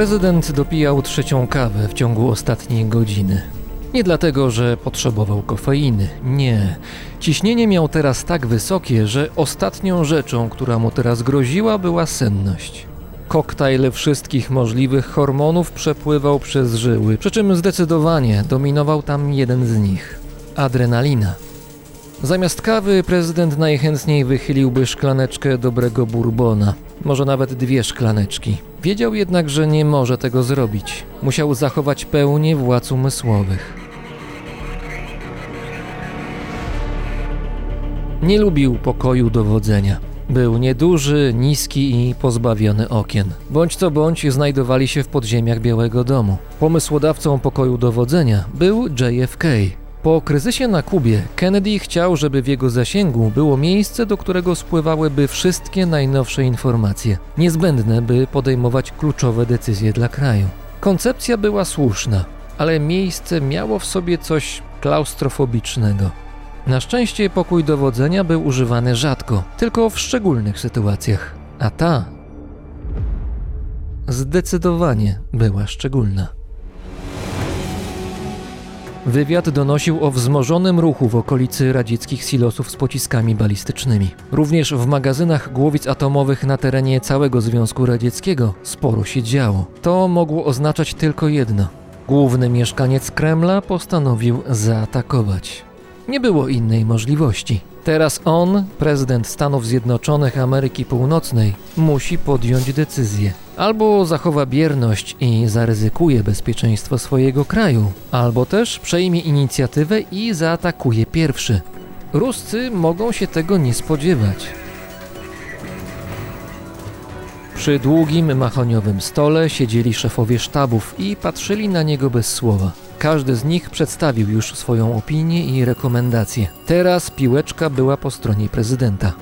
Prezydent dopijał trzecią kawę w ciągu ostatniej godziny. Nie dlatego, że potrzebował kofeiny. Nie. Ciśnienie miał teraz tak wysokie, że ostatnią rzeczą, która mu teraz groziła, była senność. Koktajl wszystkich możliwych hormonów przepływał przez żyły, przy czym zdecydowanie dominował tam jeden z nich adrenalina. Zamiast kawy prezydent najchętniej wychyliłby szklaneczkę dobrego bourbona, może nawet dwie szklaneczki. Wiedział jednak, że nie może tego zrobić. Musiał zachować pełnię władz umysłowych. Nie lubił pokoju dowodzenia. Był nieduży, niski i pozbawiony okien. Bądź co bądź znajdowali się w podziemiach Białego Domu. Pomysłodawcą pokoju dowodzenia był JFK, po kryzysie na Kubie Kennedy chciał, żeby w jego zasięgu było miejsce, do którego spływałyby wszystkie najnowsze informacje, niezbędne, by podejmować kluczowe decyzje dla kraju. Koncepcja była słuszna, ale miejsce miało w sobie coś klaustrofobicznego. Na szczęście pokój dowodzenia był używany rzadko, tylko w szczególnych sytuacjach, a ta zdecydowanie była szczególna. Wywiad donosił o wzmożonym ruchu w okolicy radzieckich silosów z pociskami balistycznymi. Również w magazynach głowic atomowych na terenie całego Związku Radzieckiego sporo się działo. To mogło oznaczać tylko jedno. Główny mieszkaniec Kremla postanowił zaatakować. Nie było innej możliwości. Teraz on, prezydent Stanów Zjednoczonych Ameryki Północnej, musi podjąć decyzję. Albo zachowa bierność i zaryzykuje bezpieczeństwo swojego kraju, albo też przejmie inicjatywę i zaatakuje pierwszy. Ruscy mogą się tego nie spodziewać. Przy długim mahoniowym stole siedzieli szefowie sztabów i patrzyli na niego bez słowa. Każdy z nich przedstawił już swoją opinię i rekomendacje. Teraz piłeczka była po stronie prezydenta.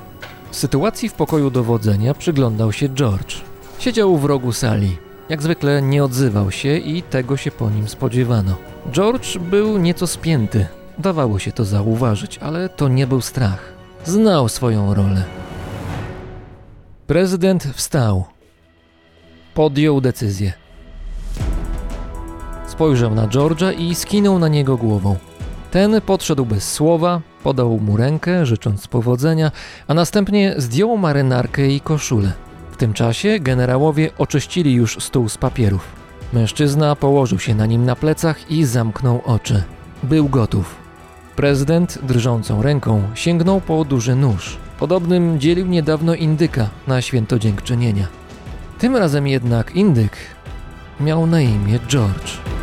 Sytuacji w pokoju dowodzenia przyglądał się George. Siedział w rogu sali. Jak zwykle nie odzywał się i tego się po nim spodziewano. George był nieco spięty. Dawało się to zauważyć, ale to nie był strach. Znał swoją rolę. Prezydent wstał. Podjął decyzję. Spojrzał na George'a i skinął na niego głową. Ten podszedł bez słowa, podał mu rękę, życząc powodzenia, a następnie zdjął marynarkę i koszulę. W tym czasie generałowie oczyścili już stół z papierów. Mężczyzna położył się na nim na plecach i zamknął oczy. Był gotów. Prezydent drżącą ręką sięgnął po duży nóż. Podobnym dzielił niedawno indyka na święto dziękczynienia. Tym razem jednak indyk miał na imię George.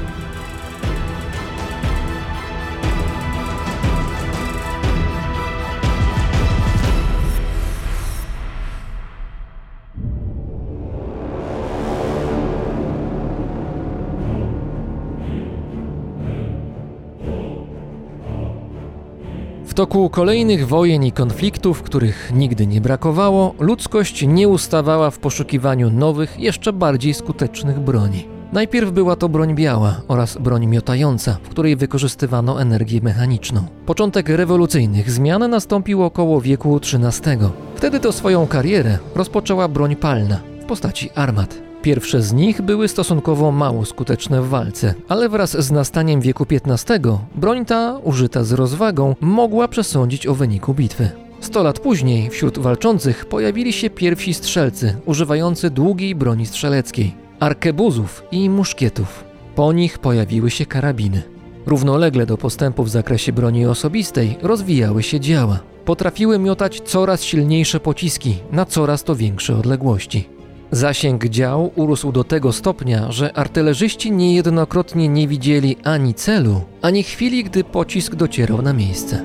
Toku kolejnych wojen i konfliktów, których nigdy nie brakowało, ludzkość nie ustawała w poszukiwaniu nowych, jeszcze bardziej skutecznych broni. Najpierw była to broń biała oraz broń miotająca, w której wykorzystywano energię mechaniczną. Początek rewolucyjnych zmian nastąpił około wieku XIII. Wtedy to swoją karierę rozpoczęła broń palna w postaci armat. Pierwsze z nich były stosunkowo mało skuteczne w walce, ale wraz z nastaniem wieku XV broń ta, użyta z rozwagą, mogła przesądzić o wyniku bitwy. Sto lat później wśród walczących pojawili się pierwsi strzelcy używający długiej broni strzeleckiej, arkebuzów i muszkietów. Po nich pojawiły się karabiny. Równolegle do postępu w zakresie broni osobistej rozwijały się działa. potrafiły miotać coraz silniejsze pociski na coraz to większe odległości. Zasięg dział urósł do tego stopnia, że artylerzyści niejednokrotnie nie widzieli ani celu, ani chwili, gdy pocisk docierał na miejsce.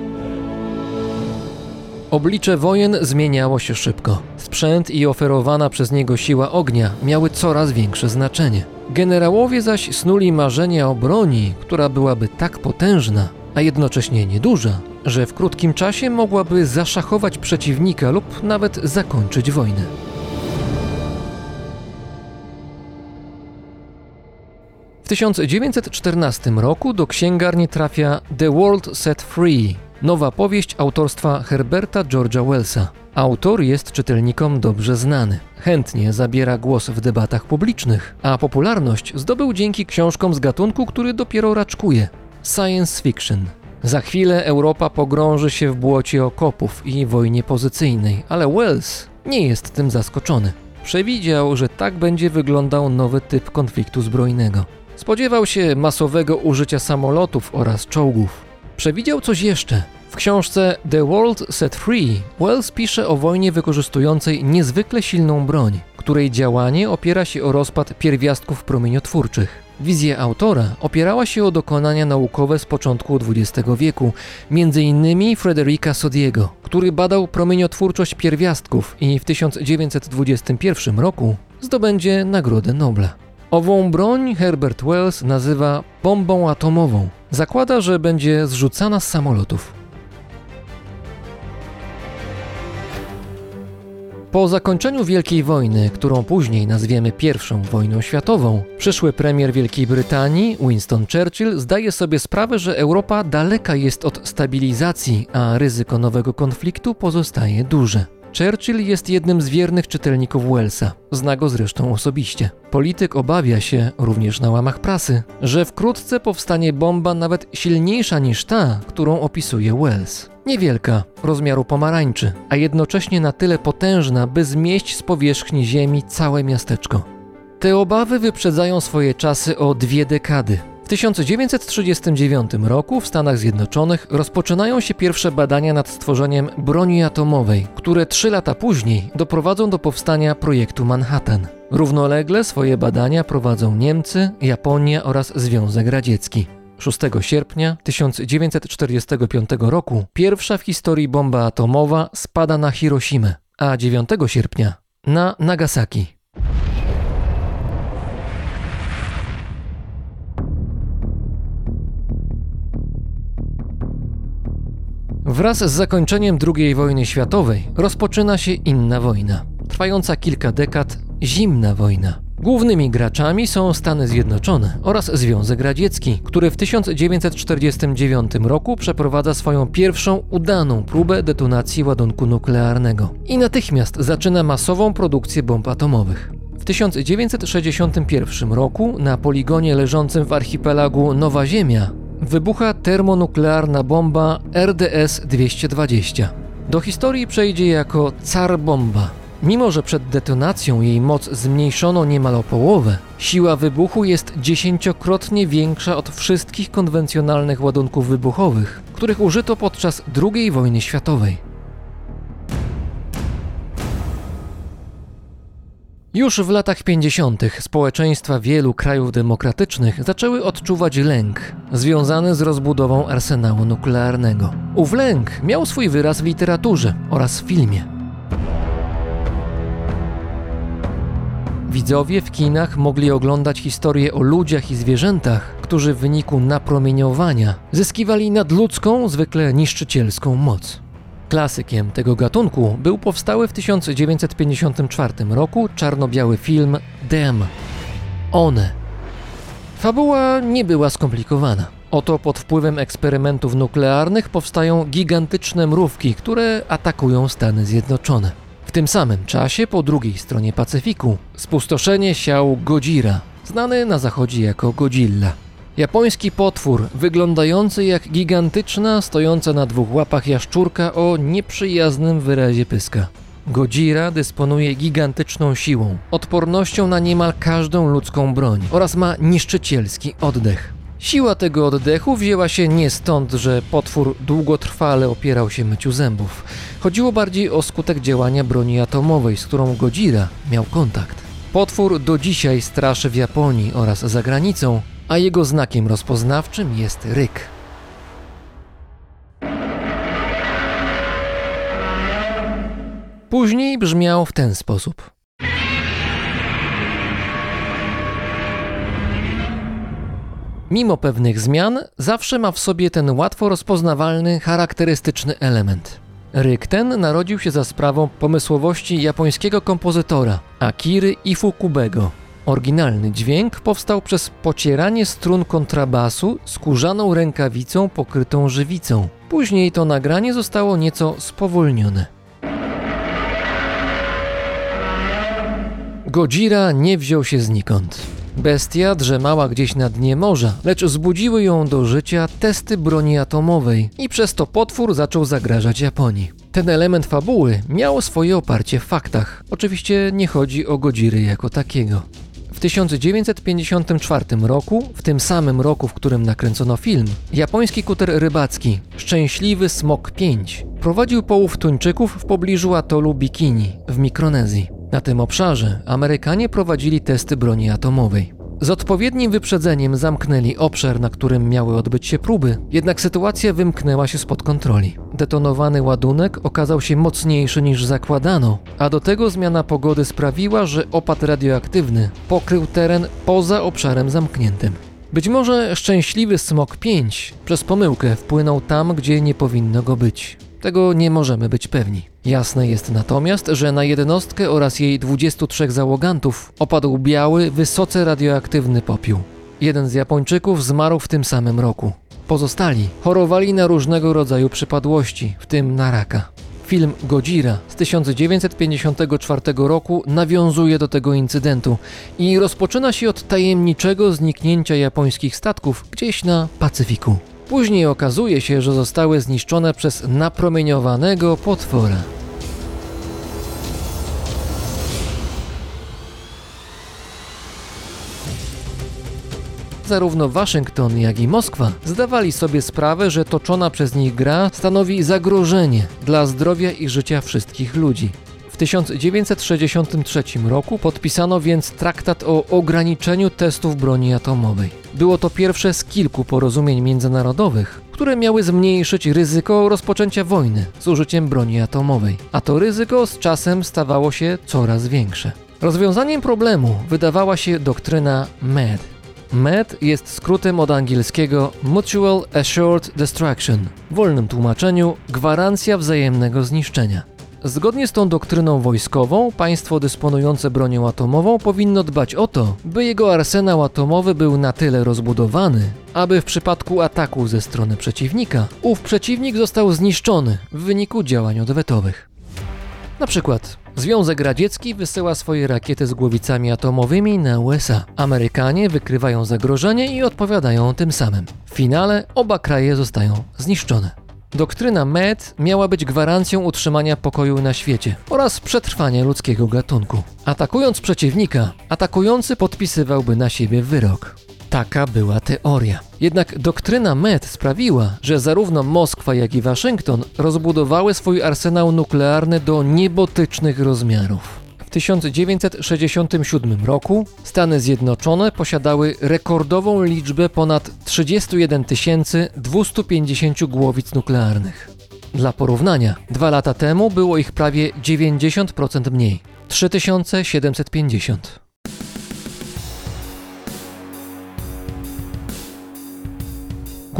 Oblicze wojen zmieniało się szybko. Sprzęt i oferowana przez niego siła ognia miały coraz większe znaczenie. Generałowie zaś snuli marzenia o broni, która byłaby tak potężna, a jednocześnie nieduża, że w krótkim czasie mogłaby zaszachować przeciwnika lub nawet zakończyć wojnę. 1914 roku do księgarni trafia The World Set Free, nowa powieść autorstwa Herberta George'a Wellsa. Autor jest czytelnikom dobrze znany. Chętnie zabiera głos w debatach publicznych, a popularność zdobył dzięki książkom z gatunku, który dopiero raczkuje science fiction. Za chwilę Europa pogrąży się w błocie okopów i wojnie pozycyjnej, ale Wells nie jest tym zaskoczony. Przewidział, że tak będzie wyglądał nowy typ konfliktu zbrojnego. Spodziewał się masowego użycia samolotów oraz czołgów. Przewidział coś jeszcze. W książce The World Set Free Wells pisze o wojnie wykorzystującej niezwykle silną broń, której działanie opiera się o rozpad pierwiastków promieniotwórczych. Wizja autora opierała się o dokonania naukowe z początku XX wieku, m.in. Frederica Sodiego, który badał promieniotwórczość pierwiastków i w 1921 roku zdobędzie Nagrodę Nobla. Ową broń Herbert Wells nazywa bombą atomową. Zakłada, że będzie zrzucana z samolotów. Po zakończeniu Wielkiej Wojny, którą później nazwiemy I wojną światową, przyszły premier Wielkiej Brytanii, Winston Churchill, zdaje sobie sprawę, że Europa daleka jest od stabilizacji, a ryzyko nowego konfliktu pozostaje duże. Churchill jest jednym z wiernych czytelników Wellsa. Zna go zresztą osobiście. Polityk obawia się, również na łamach prasy, że wkrótce powstanie bomba nawet silniejsza niż ta, którą opisuje Wells. Niewielka, rozmiaru pomarańczy, a jednocześnie na tyle potężna, by zmieść z powierzchni Ziemi całe miasteczko. Te obawy wyprzedzają swoje czasy o dwie dekady. W 1939 roku w Stanach Zjednoczonych rozpoczynają się pierwsze badania nad stworzeniem broni atomowej, które trzy lata później doprowadzą do powstania projektu Manhattan. Równolegle swoje badania prowadzą Niemcy, Japonia oraz Związek Radziecki. 6 sierpnia 1945 roku pierwsza w historii bomba atomowa spada na Hiroshimę, a 9 sierpnia na Nagasaki. Wraz z zakończeniem II wojny światowej rozpoczyna się inna wojna, trwająca kilka dekad, zimna wojna. Głównymi graczami są Stany Zjednoczone oraz Związek Radziecki, który w 1949 roku przeprowadza swoją pierwszą udaną próbę detonacji ładunku nuklearnego i natychmiast zaczyna masową produkcję bomb atomowych. W 1961 roku na poligonie leżącym w archipelagu Nowa Ziemia wybucha termonuklearna bomba RDS-220. Do historii przejdzie jako Car Bomba. Mimo, że przed detonacją jej moc zmniejszono niemal o połowę, siła wybuchu jest dziesięciokrotnie większa od wszystkich konwencjonalnych ładunków wybuchowych, których użyto podczas II wojny światowej. Już w latach 50. społeczeństwa wielu krajów demokratycznych zaczęły odczuwać lęk związany z rozbudową arsenału nuklearnego. Ów lęk miał swój wyraz w literaturze oraz w filmie. Widzowie w kinach mogli oglądać historie o ludziach i zwierzętach, którzy w wyniku napromieniowania zyskiwali nadludzką, zwykle niszczycielską moc. Klasykiem tego gatunku był powstały w 1954 roku czarno-biały film Dem. One. Fabuła nie była skomplikowana. Oto pod wpływem eksperymentów nuklearnych powstają gigantyczne mrówki, które atakują Stany Zjednoczone. W tym samym czasie po drugiej stronie Pacyfiku spustoszenie siał Godzilla, znany na zachodzie jako Godzilla. Japoński potwór, wyglądający jak gigantyczna, stojąca na dwóch łapach jaszczurka o nieprzyjaznym wyrazie pyska. Godzilla dysponuje gigantyczną siłą, odpornością na niemal każdą ludzką broń oraz ma niszczycielski oddech. Siła tego oddechu wzięła się nie stąd, że potwór długotrwale opierał się myciu zębów. Chodziło bardziej o skutek działania broni atomowej, z którą Godzilla miał kontakt. Potwór do dzisiaj straszy w Japonii oraz za granicą, a jego znakiem rozpoznawczym jest ryk. Później brzmiał w ten sposób. Mimo pewnych zmian, zawsze ma w sobie ten łatwo rozpoznawalny, charakterystyczny element. Ryk ten narodził się za sprawą pomysłowości japońskiego kompozytora Akiry Ifukubego. Oryginalny dźwięk powstał przez pocieranie strun kontrabasu skórzaną rękawicą pokrytą żywicą. Później to nagranie zostało nieco spowolnione. Godzilla nie wziął się znikąd. Bestia drzemała gdzieś na dnie morza, lecz zbudziły ją do życia testy broni atomowej i przez to potwór zaczął zagrażać Japonii. Ten element fabuły miał swoje oparcie w faktach. Oczywiście nie chodzi o Godziry jako takiego. W 1954 roku, w tym samym roku, w którym nakręcono film, japoński kuter rybacki Szczęśliwy Smok 5 prowadził połów tuńczyków w pobliżu atolu Bikini w Mikronezji. Na tym obszarze Amerykanie prowadzili testy broni atomowej. Z odpowiednim wyprzedzeniem zamknęli obszar, na którym miały odbyć się próby, jednak sytuacja wymknęła się spod kontroli. Detonowany ładunek okazał się mocniejszy niż zakładano, a do tego zmiana pogody sprawiła, że opad radioaktywny pokrył teren poza obszarem zamkniętym. Być może szczęśliwy smok 5 przez pomyłkę wpłynął tam, gdzie nie powinno go być. Tego nie możemy być pewni. Jasne jest natomiast, że na jednostkę oraz jej 23 załogantów opadł biały, wysoce radioaktywny popiół. Jeden z Japończyków zmarł w tym samym roku. Pozostali chorowali na różnego rodzaju przypadłości, w tym na raka. Film Godzilla z 1954 roku nawiązuje do tego incydentu i rozpoczyna się od tajemniczego zniknięcia japońskich statków gdzieś na Pacyfiku. Później okazuje się, że zostały zniszczone przez napromieniowanego potwora. Zarówno Waszyngton, jak i Moskwa zdawali sobie sprawę, że toczona przez nich gra stanowi zagrożenie dla zdrowia i życia wszystkich ludzi. W 1963 roku podpisano więc traktat o ograniczeniu testów broni atomowej. Było to pierwsze z kilku porozumień międzynarodowych, które miały zmniejszyć ryzyko rozpoczęcia wojny z użyciem broni atomowej, a to ryzyko z czasem stawało się coraz większe. Rozwiązaniem problemu wydawała się doktryna MED. MED jest skrótem od angielskiego Mutual Assured Destruction, w wolnym tłumaczeniu gwarancja wzajemnego zniszczenia. Zgodnie z tą doktryną wojskową, państwo dysponujące bronią atomową powinno dbać o to, by jego arsenał atomowy był na tyle rozbudowany, aby w przypadku ataku ze strony przeciwnika, ów przeciwnik został zniszczony w wyniku działań odwetowych. Na przykład Związek Radziecki wysyła swoje rakiety z głowicami atomowymi na USA. Amerykanie wykrywają zagrożenie i odpowiadają tym samym. W finale oba kraje zostają zniszczone. Doktryna MED miała być gwarancją utrzymania pokoju na świecie oraz przetrwania ludzkiego gatunku. Atakując przeciwnika, atakujący podpisywałby na siebie wyrok. Taka była teoria. Jednak doktryna MED sprawiła, że zarówno Moskwa, jak i Waszyngton rozbudowały swój arsenał nuklearny do niebotycznych rozmiarów. W 1967 roku Stany Zjednoczone posiadały rekordową liczbę ponad 31 250 głowic nuklearnych. Dla porównania, dwa lata temu było ich prawie 90% mniej 3750.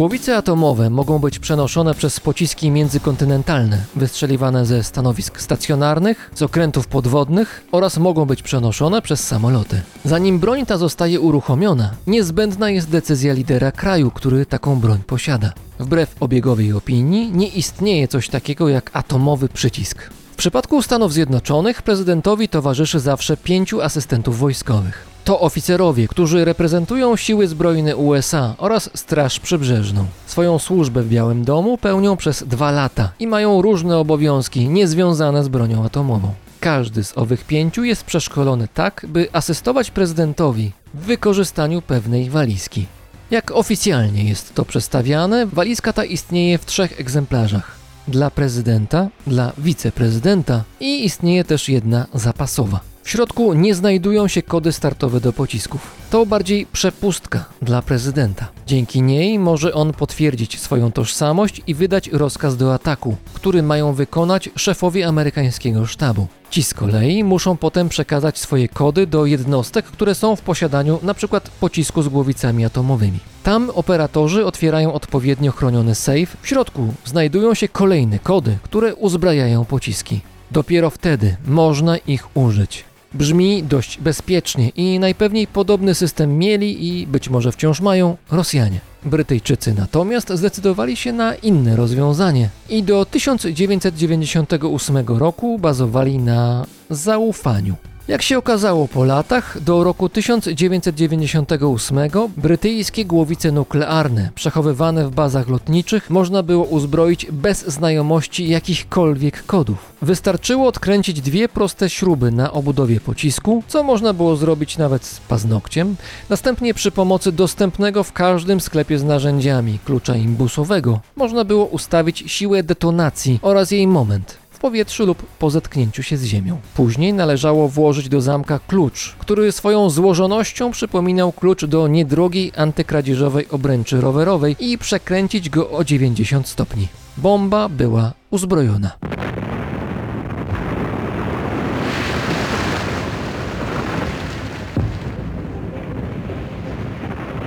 Głowice atomowe mogą być przenoszone przez pociski międzykontynentalne, wystrzeliwane ze stanowisk stacjonarnych, z okrętów podwodnych oraz mogą być przenoszone przez samoloty. Zanim broń ta zostaje uruchomiona, niezbędna jest decyzja lidera kraju, który taką broń posiada. Wbrew obiegowej opinii, nie istnieje coś takiego jak atomowy przycisk. W przypadku Stanów Zjednoczonych prezydentowi towarzyszy zawsze pięciu asystentów wojskowych. To oficerowie, którzy reprezentują siły zbrojne USA oraz Straż Przybrzeżną. Swoją służbę w Białym Domu pełnią przez dwa lata i mają różne obowiązki niezwiązane z bronią atomową. Każdy z owych pięciu jest przeszkolony tak, by asystować prezydentowi w wykorzystaniu pewnej walizki. Jak oficjalnie jest to przedstawiane, walizka ta istnieje w trzech egzemplarzach. Dla prezydenta, dla wiceprezydenta i istnieje też jedna zapasowa. W środku nie znajdują się kody startowe do pocisków. To bardziej przepustka dla prezydenta. Dzięki niej może on potwierdzić swoją tożsamość i wydać rozkaz do ataku, który mają wykonać szefowie amerykańskiego sztabu. Ci z kolei muszą potem przekazać swoje kody do jednostek, które są w posiadaniu np. pocisku z głowicami atomowymi. Tam operatorzy otwierają odpowiednio chroniony safe. W środku znajdują się kolejne kody, które uzbrajają pociski. Dopiero wtedy można ich użyć. Brzmi dość bezpiecznie i najpewniej podobny system mieli i być może wciąż mają Rosjanie. Brytyjczycy natomiast zdecydowali się na inne rozwiązanie i do 1998 roku bazowali na zaufaniu. Jak się okazało po latach, do roku 1998 brytyjskie głowice nuklearne przechowywane w bazach lotniczych można było uzbroić bez znajomości jakichkolwiek kodów. Wystarczyło odkręcić dwie proste śruby na obudowie pocisku, co można było zrobić nawet z paznokciem, następnie przy pomocy dostępnego w każdym sklepie z narzędziami klucza imbusowego można było ustawić siłę detonacji oraz jej moment powietrzu lub po zetknięciu się z ziemią. Później należało włożyć do zamka klucz, który swoją złożonością przypominał klucz do niedrogiej antykradzieżowej obręczy rowerowej i przekręcić go o 90 stopni. Bomba była uzbrojona.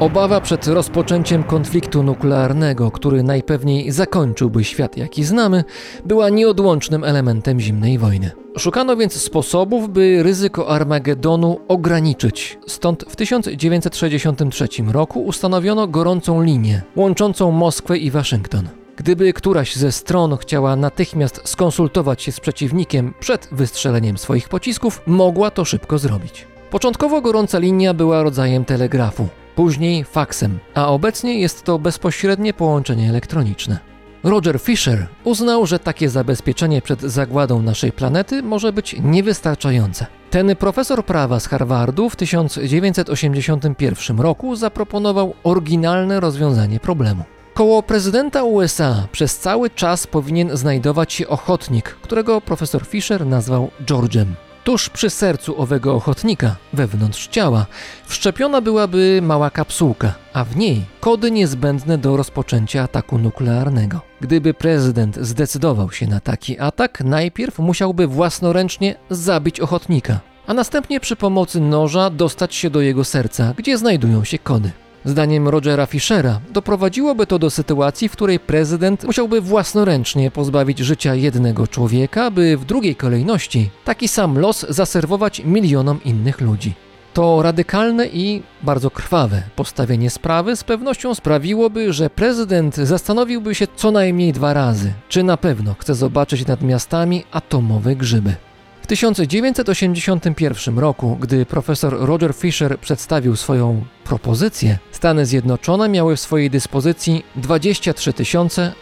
Obawa przed rozpoczęciem konfliktu nuklearnego, który najpewniej zakończyłby świat jaki znamy, była nieodłącznym elementem zimnej wojny. Szukano więc sposobów, by ryzyko Armagedonu ograniczyć. Stąd w 1963 roku ustanowiono gorącą linię łączącą Moskwę i Waszyngton. Gdyby któraś ze stron chciała natychmiast skonsultować się z przeciwnikiem przed wystrzeleniem swoich pocisków, mogła to szybko zrobić. Początkowo gorąca linia była rodzajem telegrafu później faksem, a obecnie jest to bezpośrednie połączenie elektroniczne. Roger Fisher uznał, że takie zabezpieczenie przed zagładą naszej planety może być niewystarczające. Ten profesor prawa z Harvardu w 1981 roku zaproponował oryginalne rozwiązanie problemu. Koło prezydenta USA przez cały czas powinien znajdować się ochotnik, którego profesor Fisher nazwał George'em. Tuż przy sercu owego ochotnika, wewnątrz ciała, wszczepiona byłaby mała kapsułka, a w niej kody niezbędne do rozpoczęcia ataku nuklearnego. Gdyby prezydent zdecydował się na taki atak, najpierw musiałby własnoręcznie zabić ochotnika, a następnie przy pomocy noża dostać się do jego serca, gdzie znajdują się kody. Zdaniem Rogera Fischera doprowadziłoby to do sytuacji, w której prezydent musiałby własnoręcznie pozbawić życia jednego człowieka, by w drugiej kolejności taki sam los zaserwować milionom innych ludzi. To radykalne i bardzo krwawe postawienie sprawy z pewnością sprawiłoby, że prezydent zastanowiłby się co najmniej dwa razy, czy na pewno chce zobaczyć nad miastami atomowe grzyby. W 1981 roku, gdy profesor Roger Fisher przedstawił swoją propozycję, Stany Zjednoczone miały w swojej dyspozycji 23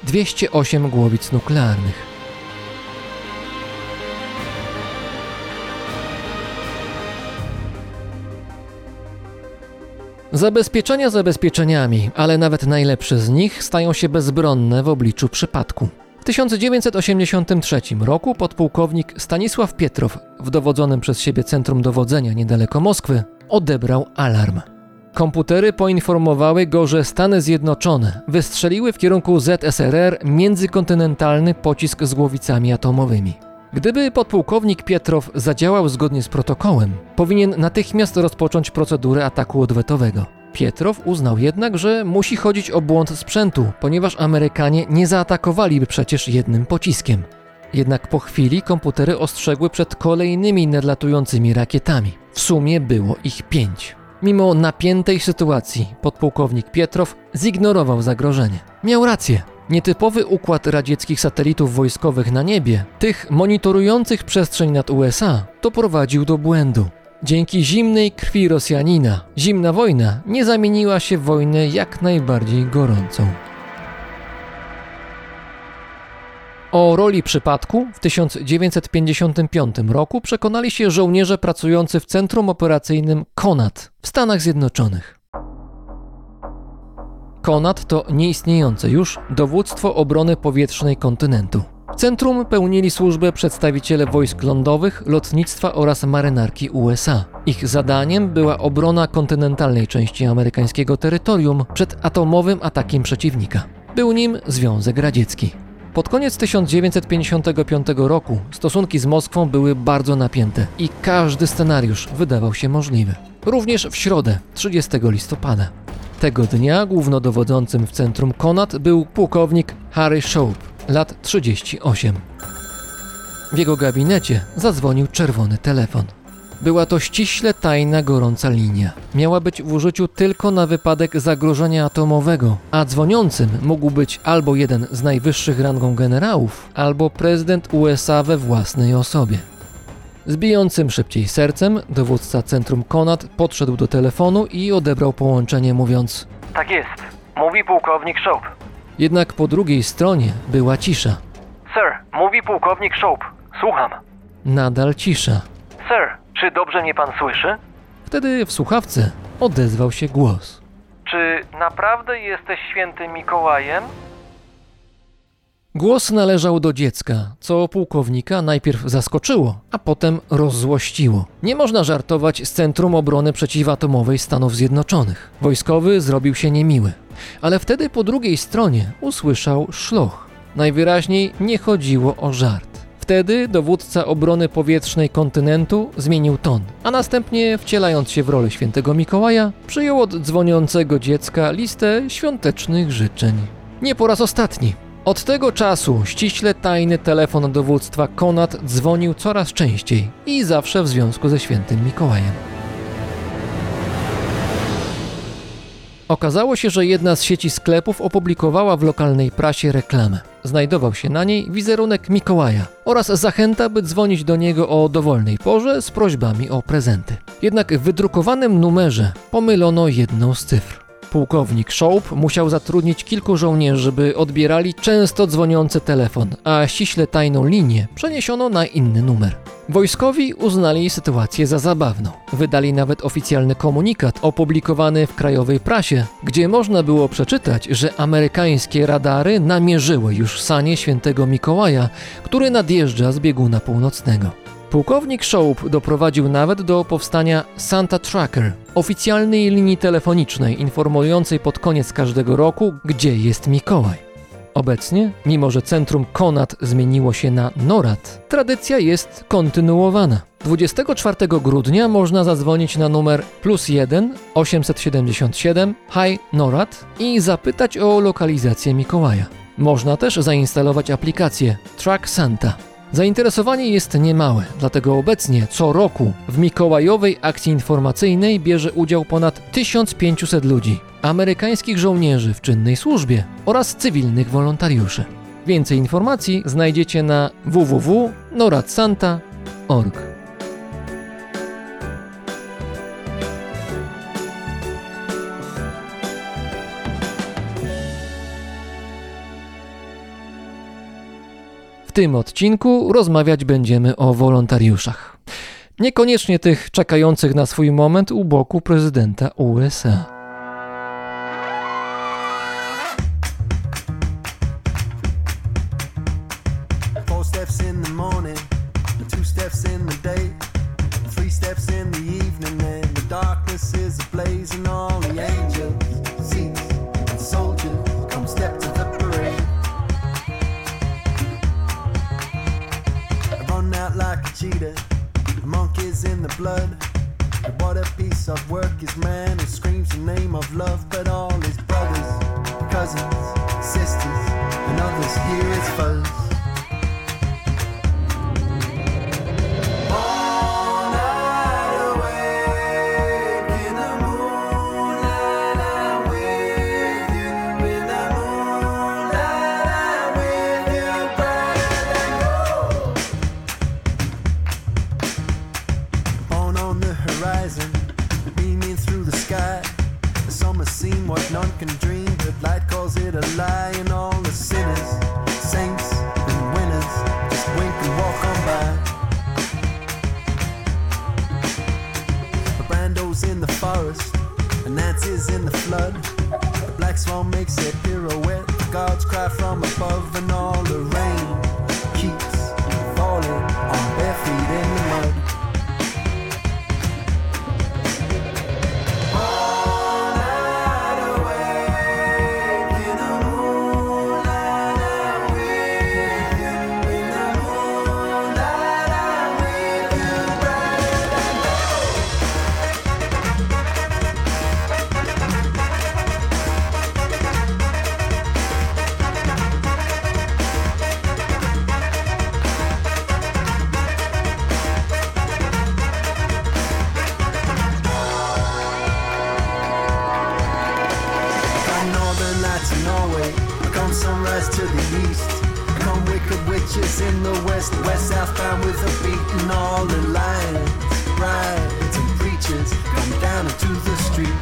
208 głowic nuklearnych. Zabezpieczenia zabezpieczeniami, ale nawet najlepsze z nich stają się bezbronne w obliczu przypadku. W 1983 roku podpułkownik Stanisław Pietrow w dowodzonym przez siebie centrum dowodzenia niedaleko Moskwy odebrał alarm. Komputery poinformowały go, że Stany Zjednoczone wystrzeliły w kierunku ZSRR międzykontynentalny pocisk z głowicami atomowymi. Gdyby podpułkownik Pietrow zadziałał zgodnie z protokołem, powinien natychmiast rozpocząć procedurę ataku odwetowego. Pietrow uznał jednak, że musi chodzić o błąd sprzętu, ponieważ Amerykanie nie zaatakowaliby przecież jednym pociskiem. Jednak po chwili komputery ostrzegły przed kolejnymi nadlatującymi rakietami. W sumie było ich pięć. Mimo napiętej sytuacji, podpułkownik Pietrow zignorował zagrożenie. Miał rację. Nietypowy układ radzieckich satelitów wojskowych na niebie, tych monitorujących przestrzeń nad USA, doprowadził do błędu. Dzięki zimnej krwi Rosjanina, zimna wojna nie zamieniła się w wojnę jak najbardziej gorącą. O roli przypadku w 1955 roku przekonali się żołnierze pracujący w centrum operacyjnym Konat w Stanach Zjednoczonych. Konad to nieistniejące już dowództwo obrony powietrznej kontynentu. W centrum pełnili służbę przedstawiciele wojsk lądowych, lotnictwa oraz marynarki USA. Ich zadaniem była obrona kontynentalnej części amerykańskiego terytorium przed atomowym atakiem przeciwnika. Był nim Związek Radziecki. Pod koniec 1955 roku stosunki z Moskwą były bardzo napięte i każdy scenariusz wydawał się możliwy. Również w środę, 30 listopada. Tego dnia głównodowodzącym w centrum Konat był pułkownik Harry Shope, lat 38. W jego gabinecie zadzwonił czerwony telefon. Była to ściśle tajna, gorąca linia. Miała być w użyciu tylko na wypadek zagrożenia atomowego, a dzwoniącym mógł być albo jeden z najwyższych rangą generałów, albo prezydent USA we własnej osobie. Z bijącym szybciej sercem dowódca centrum Konad podszedł do telefonu i odebrał połączenie, mówiąc: Tak jest. Mówi pułkownik Szołp. Jednak po drugiej stronie była cisza. Sir, mówi pułkownik Szołp. Słucham. Nadal cisza. Sir, czy dobrze mnie pan słyszy? Wtedy w słuchawce odezwał się głos. Czy naprawdę jesteś świętym Mikołajem? Głos należał do dziecka, co pułkownika najpierw zaskoczyło, a potem rozzłościło. Nie można żartować z Centrum Obrony Przeciwatomowej Stanów Zjednoczonych. Wojskowy zrobił się niemiły, ale wtedy po drugiej stronie usłyszał szloch. Najwyraźniej nie chodziło o żart. Wtedy dowódca obrony powietrznej kontynentu zmienił ton, a następnie, wcielając się w rolę świętego Mikołaja, przyjął od dzwoniącego dziecka listę świątecznych życzeń. Nie po raz ostatni. Od tego czasu ściśle tajny telefon dowództwa Konad dzwonił coraz częściej i zawsze w związku ze świętym Mikołajem. Okazało się, że jedna z sieci sklepów opublikowała w lokalnej prasie reklamę. Znajdował się na niej wizerunek Mikołaja oraz zachęta, by dzwonić do niego o dowolnej porze z prośbami o prezenty. Jednak w wydrukowanym numerze pomylono jedną z cyfr. Pułkownik Szołp musiał zatrudnić kilku żołnierzy, by odbierali często dzwoniący telefon, a ściśle tajną linię przeniesiono na inny numer. Wojskowi uznali sytuację za zabawną. Wydali nawet oficjalny komunikat opublikowany w krajowej prasie, gdzie można było przeczytać, że amerykańskie radary namierzyły już sanie świętego Mikołaja, który nadjeżdża z bieguna północnego. Pułkownik Szołp doprowadził nawet do powstania Santa Tracker, oficjalnej linii telefonicznej informującej pod koniec każdego roku, gdzie jest Mikołaj. Obecnie, mimo że centrum Konad zmieniło się na NORAD, tradycja jest kontynuowana. 24 grudnia można zadzwonić na numer plus 1 877 Hi NORAD i zapytać o lokalizację Mikołaja. Można też zainstalować aplikację Track Santa. Zainteresowanie jest niemałe, dlatego obecnie co roku w Mikołajowej akcji informacyjnej bierze udział ponad 1500 ludzi, amerykańskich żołnierzy w czynnej służbie oraz cywilnych wolontariuszy. Więcej informacji znajdziecie na www.noradsanta.org. W tym odcinku rozmawiać będziemy o wolontariuszach. Niekoniecznie tych czekających na swój moment u boku prezydenta USA. The blood. What a piece of work is man who screams the name of love, but all his brothers, cousins, sisters, and others hear his fuzz. Lie, and all the sinners, saints, and winners just wink and walk on by. The Brando's in the forest, in the flood. The black swan makes a pirouette. The gods cry from above, and all the rain keeps falling on bare feet in the mud. Southbound with a beat and all the lions, brides and preachers come down into the street.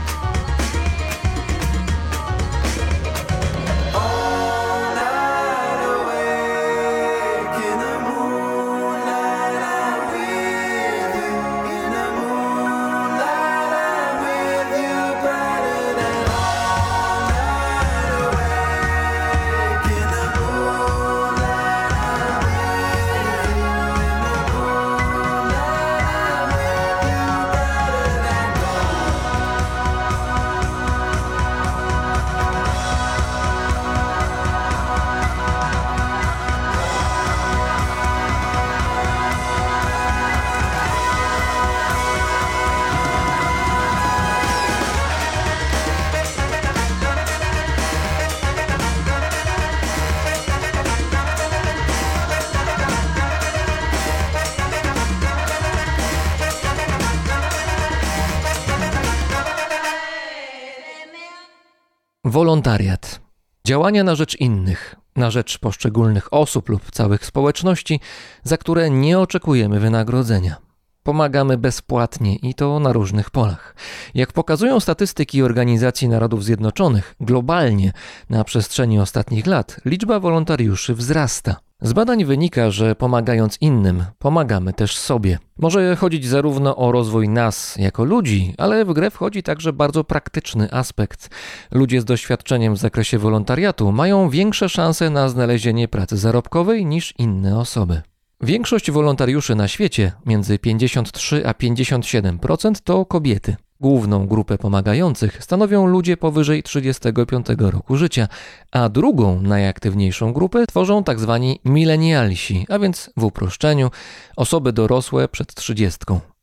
Wolontariat. Działania na rzecz innych, na rzecz poszczególnych osób lub całych społeczności, za które nie oczekujemy wynagrodzenia. Pomagamy bezpłatnie i to na różnych polach. Jak pokazują statystyki Organizacji Narodów Zjednoczonych, globalnie na przestrzeni ostatnich lat liczba wolontariuszy wzrasta. Z badań wynika, że pomagając innym, pomagamy też sobie. Może chodzić zarówno o rozwój nas jako ludzi, ale w grę wchodzi także bardzo praktyczny aspekt. Ludzie z doświadczeniem w zakresie wolontariatu mają większe szanse na znalezienie pracy zarobkowej niż inne osoby. Większość wolontariuszy na świecie, między 53 a 57%, to kobiety. Główną grupę pomagających stanowią ludzie powyżej 35 roku życia, a drugą, najaktywniejszą grupę tworzą tzw. milenialsi, a więc w uproszczeniu osoby dorosłe przed 30.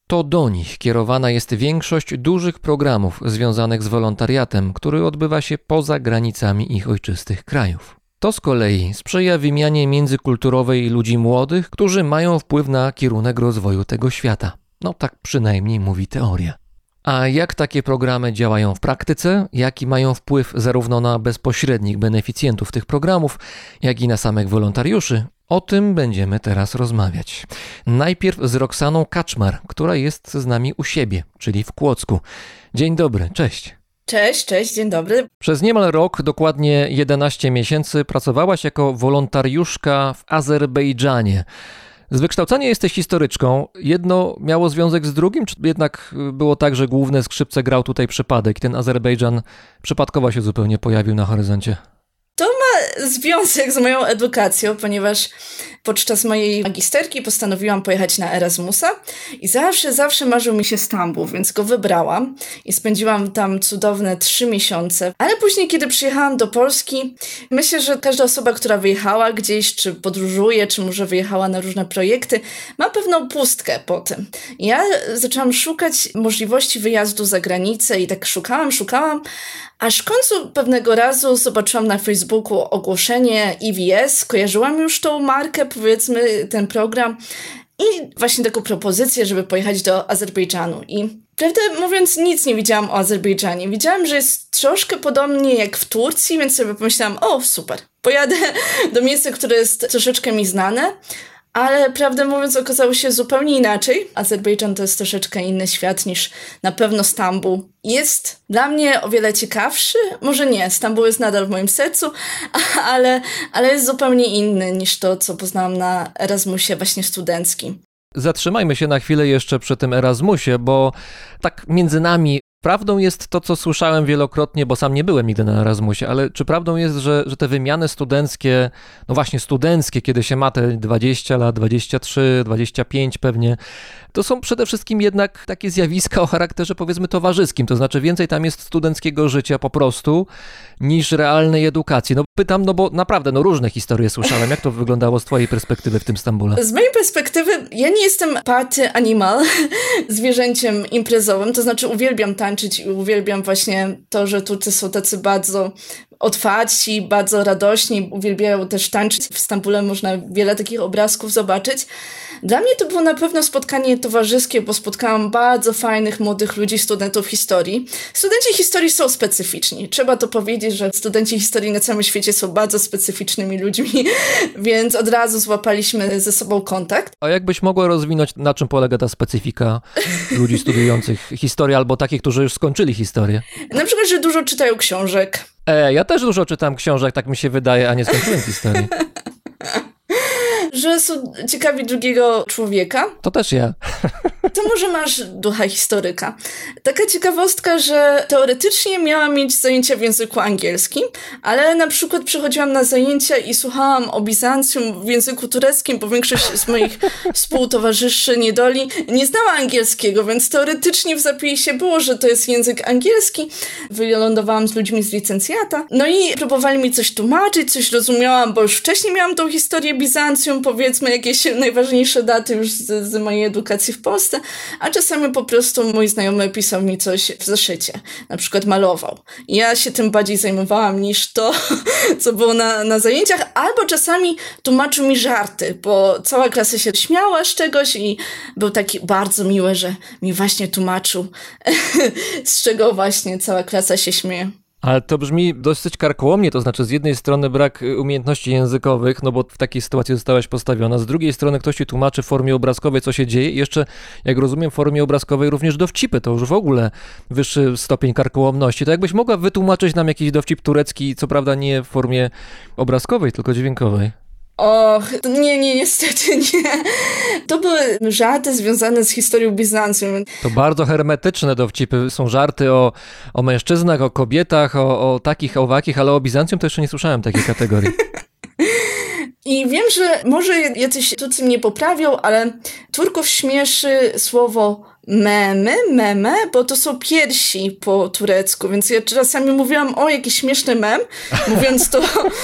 To do nich kierowana jest większość dużych programów związanych z wolontariatem, który odbywa się poza granicami ich ojczystych krajów. To z kolei sprzyja wymianie międzykulturowej ludzi młodych, którzy mają wpływ na kierunek rozwoju tego świata. No tak przynajmniej mówi teoria. A jak takie programy działają w praktyce, jaki mają wpływ zarówno na bezpośrednich beneficjentów tych programów, jak i na samych wolontariuszy, o tym będziemy teraz rozmawiać. Najpierw z Roxaną Kaczmar, która jest z nami u siebie, czyli w Kłodzku. Dzień dobry, cześć. Cześć, cześć, dzień dobry. Przez niemal rok, dokładnie 11 miesięcy, pracowałaś jako wolontariuszka w Azerbejdżanie. Z wykształcenia jesteś historyczką. Jedno miało związek z drugim, czy jednak było tak, że główne skrzypce grał tutaj przypadek i ten Azerbejdżan przypadkowo się zupełnie pojawił na horyzoncie? Związek z moją edukacją, ponieważ podczas mojej magisterki postanowiłam pojechać na Erasmusa i zawsze, zawsze marzył mi się Stambuł, więc go wybrałam i spędziłam tam cudowne trzy miesiące. Ale później, kiedy przyjechałam do Polski, myślę, że każda osoba, która wyjechała gdzieś, czy podróżuje, czy może wyjechała na różne projekty, ma pewną pustkę po tym. I ja zaczęłam szukać możliwości wyjazdu za granicę i tak szukałam, szukałam, Aż w końcu pewnego razu zobaczyłam na Facebooku ogłoszenie EVS, kojarzyłam już tą markę, powiedzmy, ten program i właśnie taką propozycję, żeby pojechać do Azerbejdżanu. I prawdę mówiąc, nic nie widziałam o Azerbejdżanie. Widziałam, że jest troszkę podobnie jak w Turcji, więc sobie pomyślałam, o super, pojadę do miejsca, które jest troszeczkę mi znane. Ale prawdę mówiąc, okazało się zupełnie inaczej. Azerbejdżan to jest troszeczkę inny świat niż na pewno Stambuł. Jest dla mnie o wiele ciekawszy. Może nie, Stambuł jest nadal w moim sercu, ale, ale jest zupełnie inny niż to, co poznałam na Erasmusie właśnie studenckim. Zatrzymajmy się na chwilę jeszcze przy tym Erasmusie, bo tak między nami prawdą jest to, co słyszałem wielokrotnie, bo sam nie byłem nigdy na Erasmusie, ale czy prawdą jest, że, że te wymiany studenckie, no właśnie studenckie, kiedy się ma te 20 lat, 23, 25 pewnie, to są przede wszystkim jednak takie zjawiska o charakterze powiedzmy towarzyskim, to znaczy więcej tam jest studenckiego życia po prostu niż realnej edukacji. No pytam, no bo naprawdę, no różne historie słyszałem. Jak to wyglądało z twojej perspektywy w tym Stambule? Z mojej perspektywy, ja nie jestem party animal, zwierzęciem imprezowym, to znaczy uwielbiam tańczyć i uwielbiam właśnie to, że Turcy są tacy bardzo otwarci, bardzo radośni, uwielbiają też tańczyć. W Stambule można wiele takich obrazków zobaczyć. Dla mnie to było na pewno spotkanie towarzyskie, bo spotkałam bardzo fajnych młodych ludzi, studentów historii. Studenci historii są specyficzni. Trzeba to powiedzieć, że studenci historii na całym świecie są bardzo specyficznymi ludźmi, więc od razu złapaliśmy ze sobą kontakt. A jakbyś mogła rozwinąć, na czym polega ta specyfika ludzi studiujących historię albo takich, którzy już skończyli historię? Na przykład, że dużo czytają książek. E, ja też dużo czytam książek, tak mi się wydaje, a nie skończyłem historii. Że są ciekawi drugiego człowieka. To też ja. To może masz ducha historyka. Taka ciekawostka, że teoretycznie miałam mieć zajęcia w języku angielskim, ale na przykład przychodziłam na zajęcia i słuchałam o Bizancjum w języku tureckim, bo większość z moich współtowarzyszy niedoli nie znała angielskiego, więc teoretycznie w zapisie było, że to jest język angielski. Wylądowałam z ludźmi z licencjata. No i próbowali mi coś tłumaczyć, coś rozumiałam, bo już wcześniej miałam tą historię Bizancjum, powiedzmy jakieś najważniejsze daty już z, z mojej edukacji w Polsce, a czasami po prostu mój znajomy pisał mi coś w zeszycie, na przykład malował. Ja się tym bardziej zajmowałam niż to, co było na, na zajęciach, albo czasami tłumaczył mi żarty, bo cała klasa się śmiała z czegoś i był taki bardzo miły, że mi właśnie tłumaczył, z czego właśnie cała klasa się śmieje. Ale to brzmi dosyć karkołomnie, to znaczy z jednej strony brak umiejętności językowych, no bo w takiej sytuacji zostałaś postawiona, z drugiej strony ktoś ci tłumaczy w formie obrazkowej, co się dzieje jeszcze, jak rozumiem, w formie obrazkowej również dowcipy, to już w ogóle wyższy stopień karkołomności. To jakbyś mogła wytłumaczyć nam jakiś dowcip turecki, co prawda nie w formie obrazkowej, tylko dźwiękowej. Och, nie, nie, niestety nie. To były żarty związane z historią Bizancjum. To bardzo hermetyczne dowcipy. Są żarty o, o mężczyznach, o kobietach, o, o takich, owakich, ale o Bizancjum to jeszcze nie słyszałem takiej kategorii. I wiem, że może jacyś Turcy mnie poprawią, ale Turków śmieszy słowo memy, meme, bo to są piersi po turecku, więc ja czasami mówiłam, o, jakiś śmieszny mem, mówiąc to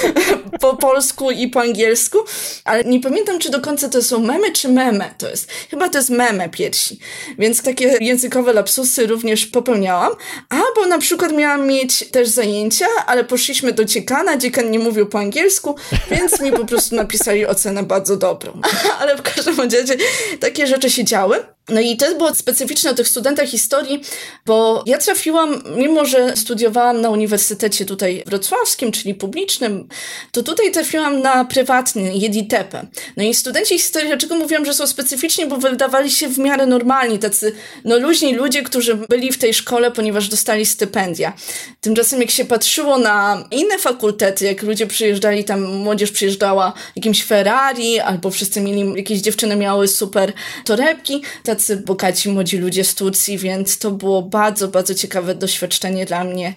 po polsku i po angielsku, ale nie pamiętam, czy do końca to są memy, czy meme to jest. Chyba to jest meme piersi, więc takie językowe lapsusy również popełniałam, albo na przykład miałam mieć też zajęcia, ale poszliśmy do dziekana, dziekan nie mówił po angielsku, więc mi po prostu napisali ocenę bardzo dobrą. ale w każdym razie takie rzeczy się działy. No i to było specyficzne o tych studentach historii, bo ja trafiłam, mimo że studiowałam na uniwersytecie tutaj wrocławskim, czyli publicznym, to tutaj trafiłam na prywatny, jeditepę. No i studenci historii, dlaczego mówiłam, że są specyficzni, bo wydawali się w miarę normalni, tacy no luźni ludzie, którzy byli w tej szkole, ponieważ dostali stypendia. Tymczasem jak się patrzyło na inne fakultety, jak ludzie przyjeżdżali tam, młodzież przyjeżdżała jakimś Ferrari, albo wszyscy mieli, jakieś dziewczyny miały super torebki, tacy bogaci młodzi ludzie z Turcji, więc to było bardzo, bardzo ciekawe doświadczenie dla mnie.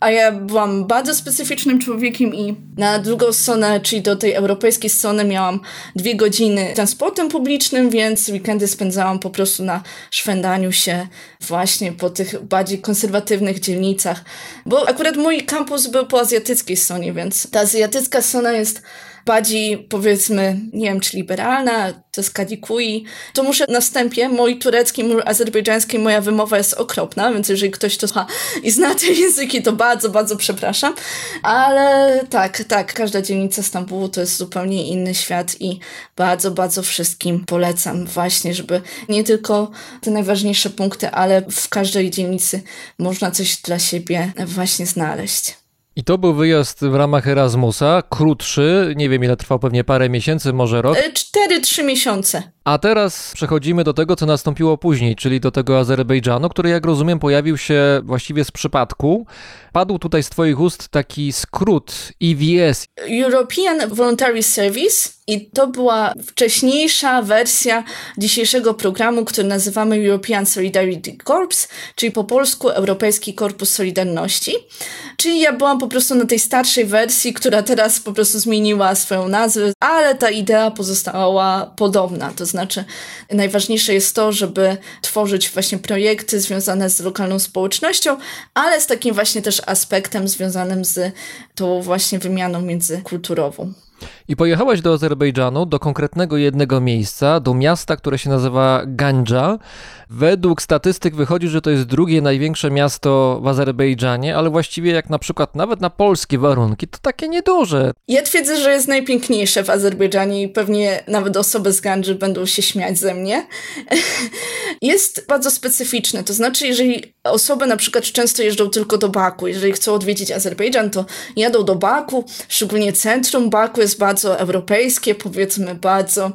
A ja byłam bardzo specyficznym człowiekiem i na drugą stronę, czyli do tej europejskiej strony miałam dwie godziny transportem publicznym, więc weekendy spędzałam po prostu na szwendaniu się właśnie po tych bardziej konserwatywnych dzielnicach. Bo akurat mój kampus był po azjatyckiej stronie, więc ta azjatycka strona jest bardziej powiedzmy, nie wiem, czy liberalna, to jest kadikui, to muszę na wstępie, mój turecki, mój azerbejdżański, moja wymowa jest okropna, więc jeżeli ktoś to słucha i zna te języki, to bardzo, bardzo przepraszam. Ale tak, tak, każda dzielnica Stambułu to jest zupełnie inny świat i bardzo, bardzo wszystkim polecam właśnie, żeby nie tylko te najważniejsze punkty, ale w każdej dzielnicy można coś dla siebie właśnie znaleźć. I to był wyjazd w ramach Erasmusa, krótszy, nie wiem ile trwał, pewnie parę miesięcy, może rok. 4-3 e, miesiące. A teraz przechodzimy do tego, co nastąpiło później, czyli do tego Azerbejdżanu, który jak rozumiem pojawił się właściwie z przypadku. Padł tutaj z twoich ust taki skrót EVS. European Voluntary Service I to była wcześniejsza wersja dzisiejszego programu, który nazywamy European Solidarity Corps, czyli po polsku Europejski Korpus Solidarności. Czyli ja byłam po prostu na tej starszej wersji, która teraz po prostu zmieniła swoją nazwę, ale ta idea pozostała podobna. To znaczy, najważniejsze jest to, żeby tworzyć właśnie projekty związane z lokalną społecznością, ale z takim właśnie też aspektem związanym z tą właśnie wymianą międzykulturową. I pojechałaś do Azerbejdżanu, do konkretnego jednego miejsca, do miasta, które się nazywa Gandża. Według statystyk wychodzi, że to jest drugie największe miasto w Azerbejdżanie, ale właściwie jak na przykład nawet na polskie warunki, to takie nieduże. Ja twierdzę, że jest najpiękniejsze w Azerbejdżanie i pewnie nawet osoby z Gandży będą się śmiać ze mnie. jest bardzo specyficzne, to znaczy jeżeli osoby na przykład często jeżdżą tylko do Baku, jeżeli chcą odwiedzić Azerbejdżan, to jadą do Baku, szczególnie centrum Baku jest bardzo europejskie, powiedzmy bardzo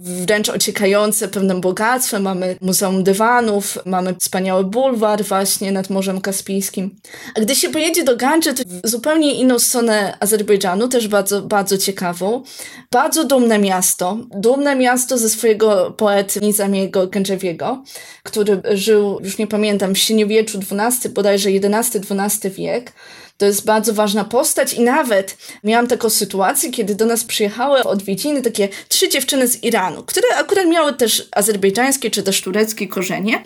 wręcz ociekające pewnym bogactwem. Mamy Muzeum Dywanów, mamy wspaniały bulwar właśnie nad Morzem Kaspijskim. A gdy się pojedzie do Gandży, to zupełnie inną stronę Azerbejdżanu, też bardzo, bardzo ciekawą. Bardzo dumne miasto. Dumne miasto ze swojego poety Nizamiego Gędżewiego, który żył, już nie pamiętam, w średniowieczu XII, bodajże XI-XII wiek. To jest bardzo ważna postać i nawet miałam taką sytuację, kiedy do nas przyjechały odwiedziny takie trzy dziewczyny z Iranu, które akurat miały też azerbejdżańskie czy też tureckie korzenie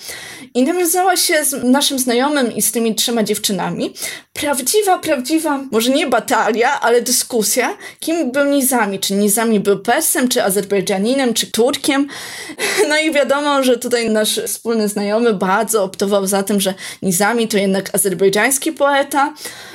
i nawiązała się z naszym znajomym i z tymi trzema dziewczynami prawdziwa, prawdziwa, może nie batalia, ale dyskusja, kim był Nizami, czy Nizami był Persem, czy Azerbejdżaninem, czy Turkiem. No i wiadomo, że tutaj nasz wspólny znajomy bardzo optował za tym, że Nizami to jednak azerbejdżański poeta,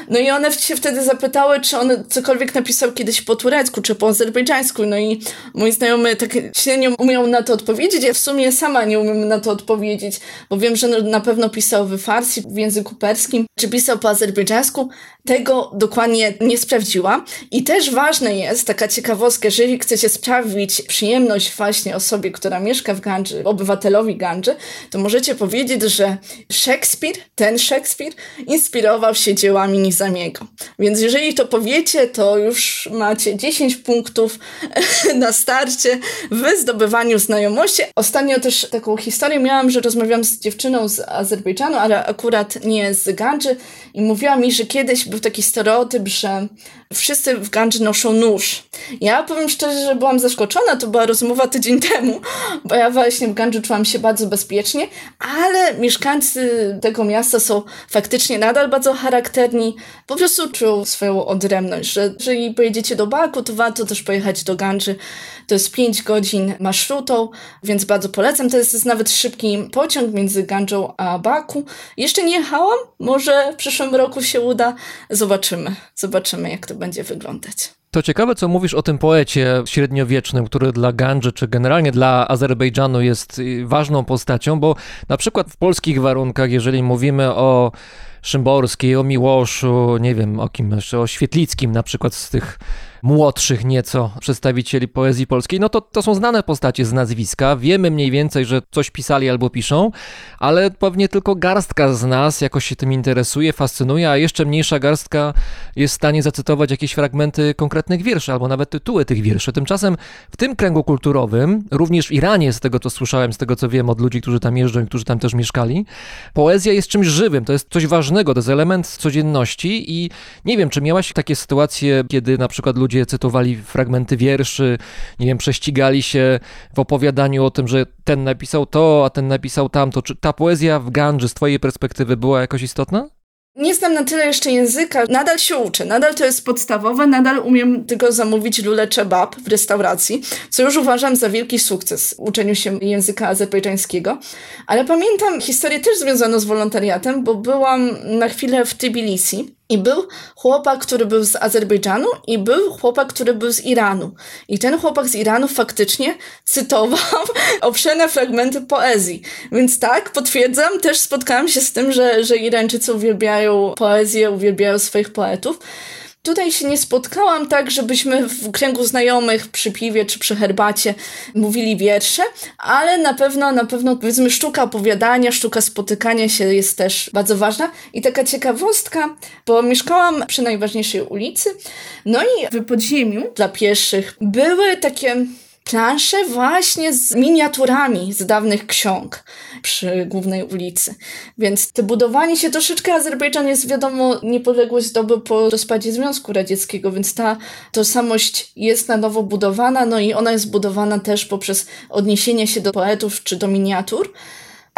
no i one się wtedy zapytały, czy on cokolwiek napisał kiedyś po turecku, czy po azerbejdżańsku. No i mój znajomy tak średnio umiał na to odpowiedzieć. Ja w sumie sama nie umiem na to odpowiedzieć, bo wiem, że na pewno pisał w farsi, w języku perskim, czy pisał po azerbejdżańsku. Tego dokładnie nie sprawdziła. I też ważne jest, taka ciekawostka, jeżeli chcecie sprawić przyjemność właśnie osobie, która mieszka w Gandży, obywatelowi Gandży, to możecie powiedzieć, że Szekspir, ten Szekspir, inspirował się dziełami Nizamiego. Więc jeżeli to powiecie, to już macie 10 punktów na starcie zdobywaniu znajomości. Ostatnio też taką historię miałam, że rozmawiałam z dziewczyną z Azerbejdżanu, ale akurat nie z Gandży i mówiła mi, że kiedyś był taki stereotyp, że wszyscy w Gandży noszą nóż. Ja powiem szczerze, że byłam zaskoczona, to była rozmowa tydzień temu, bo ja właśnie w Gandży czułam się bardzo bezpiecznie, ale mieszkańcy tego miasta są faktycznie nadal bardzo charakterni, po prostu czują swoją odrębność, że jeżeli pojedziecie do Baku, to warto też pojechać do Gandży. To jest 5 godzin marszrutą, więc bardzo polecam. To jest nawet szybki pociąg między Gandżą a Baku. Jeszcze nie jechałam, może w przyszłym roku się uda. Zobaczymy, zobaczymy jak to będzie wyglądać. To ciekawe, co mówisz o tym poecie średniowiecznym, który dla Gandży, czy generalnie dla Azerbejdżanu jest y, ważną postacią, bo na przykład w polskich warunkach, jeżeli mówimy o Szymborskiej, o Miłoszu, nie wiem, o kim jeszcze, o Świetlickim na przykład z tych młodszych nieco przedstawicieli poezji polskiej, no to to są znane postacie z nazwiska, wiemy mniej więcej, że coś pisali albo piszą, ale pewnie tylko garstka z nas jakoś się tym interesuje, fascynuje, a jeszcze mniejsza garstka jest w stanie zacytować jakieś fragmenty konkretnych wierszy, albo nawet tytuły tych wierszy. Tymczasem w tym kręgu kulturowym, również w Iranie, z tego co słyszałem, z tego co wiem od ludzi, którzy tam jeżdżą i którzy tam też mieszkali, poezja jest czymś żywym, to jest coś ważnego, to jest element codzienności i nie wiem, czy miałaś takie sytuacje, kiedy na przykład ludzie ludzie cytowali fragmenty wierszy, nie wiem, prześcigali się w opowiadaniu o tym, że ten napisał to, a ten napisał tamto. Czy ta poezja w Gandży z twojej perspektywy była jakoś istotna? Nie znam na tyle jeszcze języka, nadal się uczę, nadal to jest podstawowe, nadal umiem tylko zamówić lule czebab w restauracji, co już uważam za wielki sukces w uczeniu się języka azerbejdżańskiego. Ale pamiętam historię też związaną z wolontariatem, bo byłam na chwilę w Tbilisi i był chłopak, który był z Azerbejdżanu i był chłopak, który był z Iranu. I ten chłopak z Iranu faktycznie cytował obszerne fragmenty poezji. Więc tak, potwierdzam, też spotkałam się z tym, że, że Irańczycy uwielbiają poezję, uwielbiają swoich poetów. Tutaj się nie spotkałam tak, żebyśmy w kręgu znajomych przy piwie czy przy herbacie mówili wiersze, ale na pewno, na pewno powiedzmy sztuka opowiadania, sztuka spotykania się jest też bardzo ważna. I taka ciekawostka, bo mieszkałam przy najważniejszej ulicy, no i w podziemiu dla pieszych były takie plansze właśnie z miniaturami z dawnych ksiąg przy głównej ulicy. Więc to budowanie się troszeczkę Azerbejdżan jest wiadomo, niepodległość zdobył po rozpadzie Związku Radzieckiego, więc ta tożsamość jest na nowo budowana, no i ona jest budowana też poprzez odniesienie się do poetów czy do miniatur.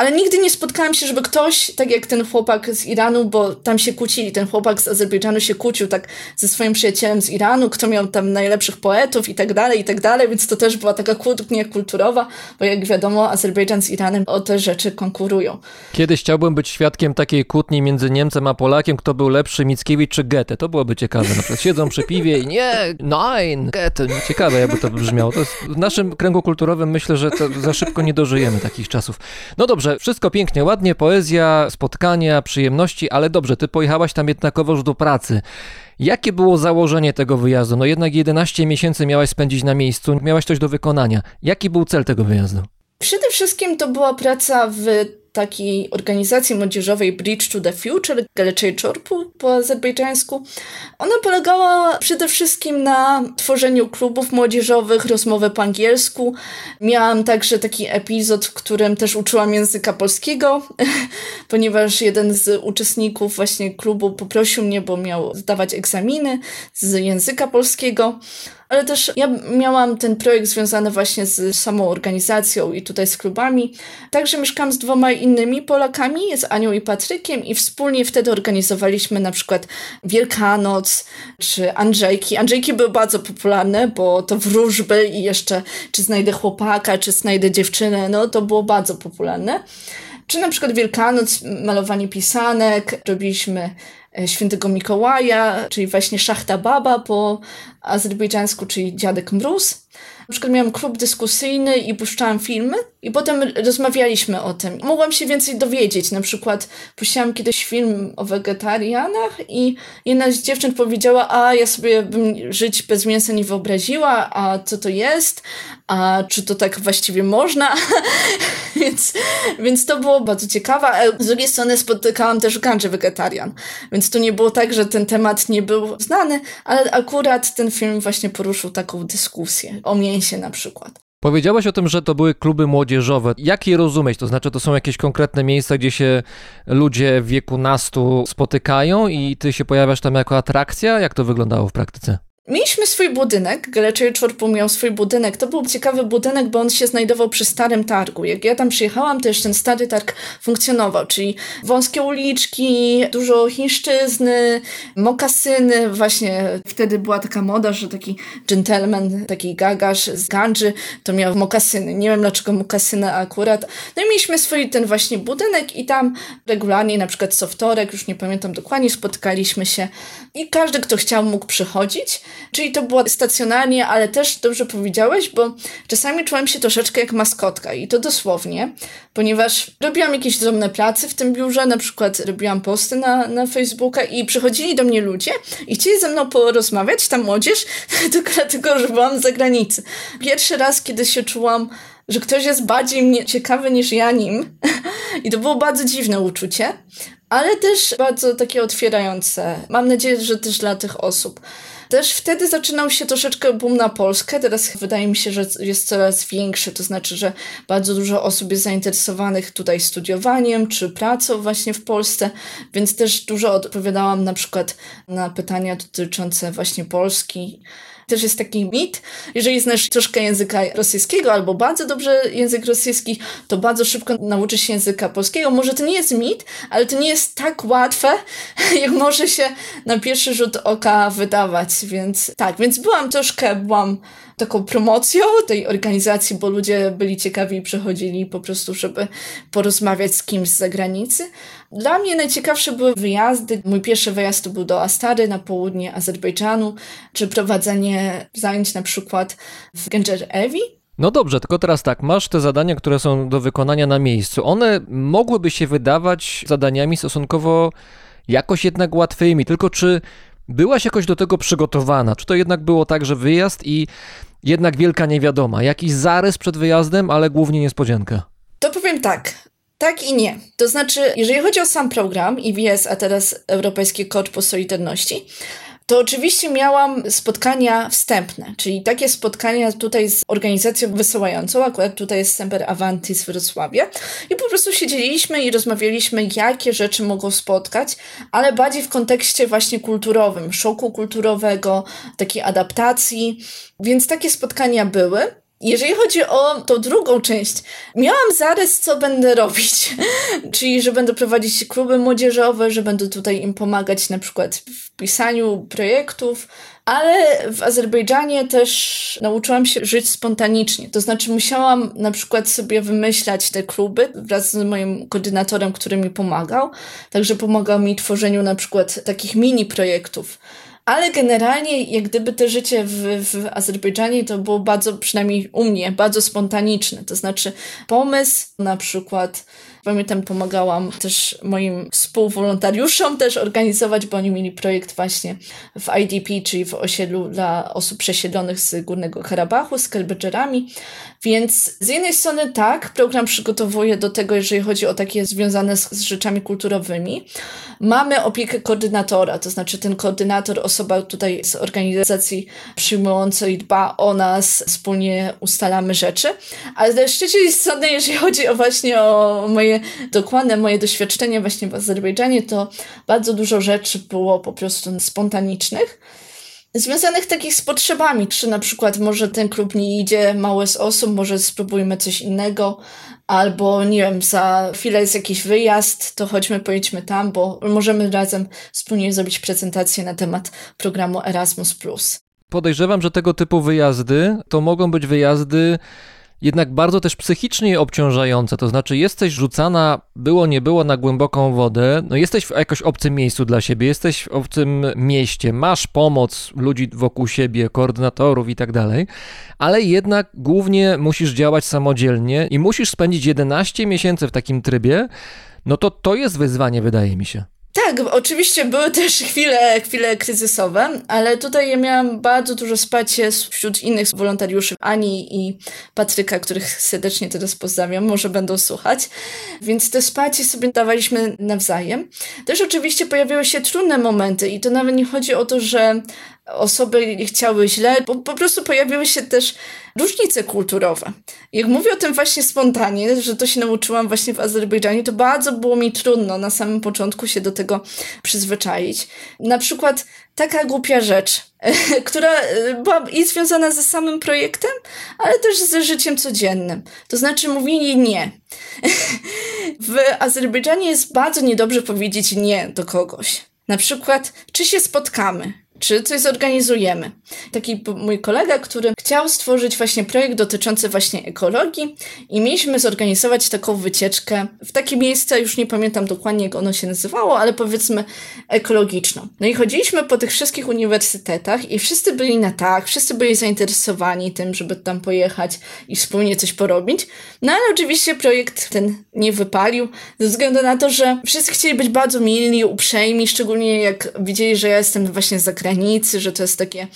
Ale nigdy nie spotkałam się, żeby ktoś, tak jak ten chłopak z Iranu, bo tam się kłócili, ten chłopak z Azerbejdżanu się kłócił tak ze swoim przyjacielem z Iranu, kto miał tam najlepszych poetów i tak dalej, i tak dalej, więc to też była taka kłótnia kulturowa, bo jak wiadomo, Azerbejdżan z Iranem o te rzeczy konkurują. Kiedyś chciałbym być świadkiem takiej kłótni między Niemcem a Polakiem, kto był lepszy, Mickiewicz czy Goethe. To byłoby ciekawe. Na przykład siedzą przy piwie i nie, nein, Goethe. No, ciekawe, jakby to brzmiało. To jest, w naszym kręgu kulturowym myślę, że za szybko nie dożyjemy takich czasów. No dobrze, wszystko pięknie, ładnie, poezja, spotkania, przyjemności, ale dobrze, ty pojechałaś tam jednakowoż do pracy. Jakie było założenie tego wyjazdu? No jednak 11 miesięcy miałaś spędzić na miejscu, miałaś coś do wykonania. Jaki był cel tego wyjazdu? Przede wszystkim to była praca w takiej organizacji młodzieżowej Bridge to the Future, Geleczej Czorpu po azerbejdżańsku. Ona polegała przede wszystkim na tworzeniu klubów młodzieżowych, rozmowy po angielsku. Miałam także taki epizod, w którym też uczyłam języka polskiego, ponieważ jeden z uczestników właśnie klubu poprosił mnie, bo miał zdawać egzaminy z języka polskiego ale też ja miałam ten projekt związany właśnie z samą organizacją i tutaj z klubami. Także mieszkałam z dwoma innymi Polakami, z Anią i Patrykiem i wspólnie wtedy organizowaliśmy na przykład Wielkanoc czy Andrzejki. Andrzejki były bardzo popularne, bo to wróżby i jeszcze czy znajdę chłopaka, czy znajdę dziewczynę, no to było bardzo popularne. Czy na przykład Wielkanoc, malowanie pisanek, robiliśmy świętego Mikołaja, czyli właśnie Szachta Baba po azerbejdżańsku, czyli Dziadek Mróz. Na przykład miałam klub dyskusyjny i puszczałam filmy i potem rozmawialiśmy o tym. Mogłam się więcej dowiedzieć. Na przykład puściłam kiedyś film o wegetarianach i jedna z dziewczyn powiedziała, a ja sobie bym żyć bez mięsa nie wyobraziła, a co to jest, a czy to tak właściwie można. więc, więc to było bardzo ciekawe. Z drugiej strony spotykałam też ganże wegetarian. Więc to nie było tak, że ten temat nie był znany, ale akurat ten film właśnie poruszył taką dyskusję o mięsie na przykład. Powiedziałaś o tym, że to były kluby młodzieżowe. Jak je rozumieć? To znaczy, to są jakieś konkretne miejsca, gdzie się ludzie w wieku nastu spotykają i ty się pojawiasz tam jako atrakcja? Jak to wyglądało w praktyce? Mieliśmy swój budynek, Galeczej Czorpu miał swój budynek. To był ciekawy budynek, bo on się znajdował przy starym targu. Jak ja tam przyjechałam, to już ten stary targ funkcjonował, czyli wąskie uliczki, dużo chińszczyzny, mokasyny. Właśnie wtedy była taka moda, że taki gentleman, taki gagarz z Ganży, to miał mokasyny. Nie wiem dlaczego mokasyny akurat. No i mieliśmy swój ten właśnie budynek i tam regularnie, na przykład co wtorek, już nie pamiętam dokładnie, spotkaliśmy się i każdy, kto chciał, mógł przychodzić. Czyli to było stacjonarnie, ale też dobrze powiedziałeś, bo czasami czułam się troszeczkę jak maskotka i to dosłownie, ponieważ robiłam jakieś drobne prace w tym biurze, na przykład robiłam posty na, na Facebooka i przychodzili do mnie ludzie i chcieli ze mną porozmawiać, ta młodzież, tylko dlatego, że byłam z zagranicy. Pierwszy raz, kiedy się czułam że ktoś jest bardziej mnie ciekawy niż ja nim. I to było bardzo dziwne uczucie, ale też bardzo takie otwierające. Mam nadzieję, że też dla tych osób. Też wtedy zaczynał się troszeczkę boom na Polskę. Teraz wydaje mi się, że jest coraz większy. To znaczy, że bardzo dużo osób jest zainteresowanych tutaj studiowaniem czy pracą właśnie w Polsce, więc też dużo odpowiadałam na przykład na pytania dotyczące właśnie Polski też jest taki mit, jeżeli znasz troszkę języka rosyjskiego albo bardzo dobrze język rosyjski, to bardzo szybko nauczysz się języka polskiego. Może to nie jest mit, ale to nie jest tak łatwe, jak może się na pierwszy rzut oka wydawać, więc tak, więc byłam troszkę, byłam taką promocją tej organizacji, bo ludzie byli ciekawi i przychodzili po prostu, żeby porozmawiać z kimś z zagranicy. Dla mnie najciekawsze były wyjazdy. Mój pierwszy wyjazd to był do Astary na południe Azerbejdżanu, czy prowadzenie zajęć na przykład w Genjer Evi, no dobrze, tylko teraz tak, masz te zadania, które są do wykonania na miejscu. One mogłyby się wydawać zadaniami stosunkowo jakoś jednak łatwymi, tylko czy byłaś jakoś do tego przygotowana? Czy to jednak było tak, że wyjazd i jednak wielka niewiadoma? Jakiś zarys przed wyjazdem, ale głównie niespodzianka? To powiem tak. Tak i nie. To znaczy, jeżeli chodzi o sam program IWS, a teraz Europejski Korpus Solidarności, to oczywiście miałam spotkania wstępne, czyli takie spotkania tutaj z organizacją wysyłającą, akurat tutaj jest Semper Avanti z Wrocławia i po prostu siedzieliśmy i rozmawialiśmy, jakie rzeczy mogą spotkać, ale bardziej w kontekście właśnie kulturowym, szoku kulturowego, takiej adaptacji, więc takie spotkania były. Jeżeli chodzi o tą drugą część, miałam zarys, co będę robić. Czyli, że będę prowadzić kluby młodzieżowe, że będę tutaj im pomagać na przykład w pisaniu projektów, ale w Azerbejdżanie też nauczyłam się żyć spontanicznie. To znaczy, musiałam na przykład sobie wymyślać te kluby wraz z moim koordynatorem, który mi pomagał. Także pomagał mi w tworzeniu na przykład takich mini projektów ale generalnie, jak gdyby to życie w, w Azerbejdżanie to było bardzo, przynajmniej u mnie, bardzo spontaniczne. To znaczy, pomysł na przykład Pamiętam, pomagałam też moim współwolontariuszom też organizować, bo oni mieli projekt właśnie w IDP, czyli w osiedlu dla osób przesiedlonych z Górnego Karabachu, z Kelbedżerami. Więc z jednej strony tak, program przygotowuje do tego, jeżeli chodzi o takie związane z, z rzeczami kulturowymi. Mamy opiekę koordynatora, to znaczy ten koordynator, osoba tutaj z organizacji przyjmującej dba o nas, wspólnie ustalamy rzeczy. Ale z trzeciej strony, jeżeli chodzi o właśnie o moje moje dokładne moje doświadczenie właśnie w Azerbejdżanie, to bardzo dużo rzeczy było po prostu spontanicznych związanych takich z potrzebami, czy na przykład może ten klub nie idzie, mało z osób, może spróbujmy coś innego, albo nie wiem, za chwilę jest jakiś wyjazd, to chodźmy, pojedźmy tam, bo możemy razem wspólnie zrobić prezentację na temat programu Erasmus+. Podejrzewam, że tego typu wyjazdy to mogą być wyjazdy jednak bardzo też psychicznie obciążające. To znaczy, jesteś rzucana, było nie było, na głęboką wodę, no jesteś w jakoś obcym miejscu dla siebie, jesteś w obcym mieście, masz pomoc ludzi wokół siebie, koordynatorów i tak dalej, ale jednak głównie musisz działać samodzielnie i musisz spędzić 11 miesięcy w takim trybie. No to to jest wyzwanie, wydaje mi się. Tak, oczywiście były też chwile, chwile kryzysowe, ale tutaj ja miałam bardzo dużo wsparcia wśród innych wolontariuszy, Ani i Patryka, których serdecznie teraz pozdrawiam, może będą słuchać. Więc te wsparcie sobie dawaliśmy nawzajem. Też oczywiście pojawiły się trudne momenty i to nawet nie chodzi o to, że osoby chciały źle, bo po prostu pojawiły się też różnice kulturowe. Jak mówię o tym właśnie spontanie, że to się nauczyłam właśnie w Azerbejdżanie, to bardzo było mi trudno na samym początku się do tego przyzwyczaić. Na przykład taka głupia rzecz, która e, była i związana ze samym projektem, ale też ze życiem codziennym. To znaczy mówienie nie. w Azerbejdżanie jest bardzo niedobrze powiedzieć nie do kogoś. Na przykład, czy się spotkamy? Czy coś zorganizujemy. Taki mój kolega, który chciał stworzyć właśnie projekt dotyczący właśnie ekologii i mieliśmy zorganizować taką wycieczkę w takie miejsce, już nie pamiętam dokładnie jak ono się nazywało, ale powiedzmy ekologiczną. No i chodziliśmy po tych wszystkich uniwersytetach i wszyscy byli na tak, wszyscy byli zainteresowani tym, żeby tam pojechać i wspólnie coś porobić. No ale oczywiście projekt ten nie wypalił, ze względu na to, że wszyscy chcieli być bardzo milni, uprzejmi, szczególnie jak widzieli, że ja jestem właśnie z zagranicy granicy, że to jest takie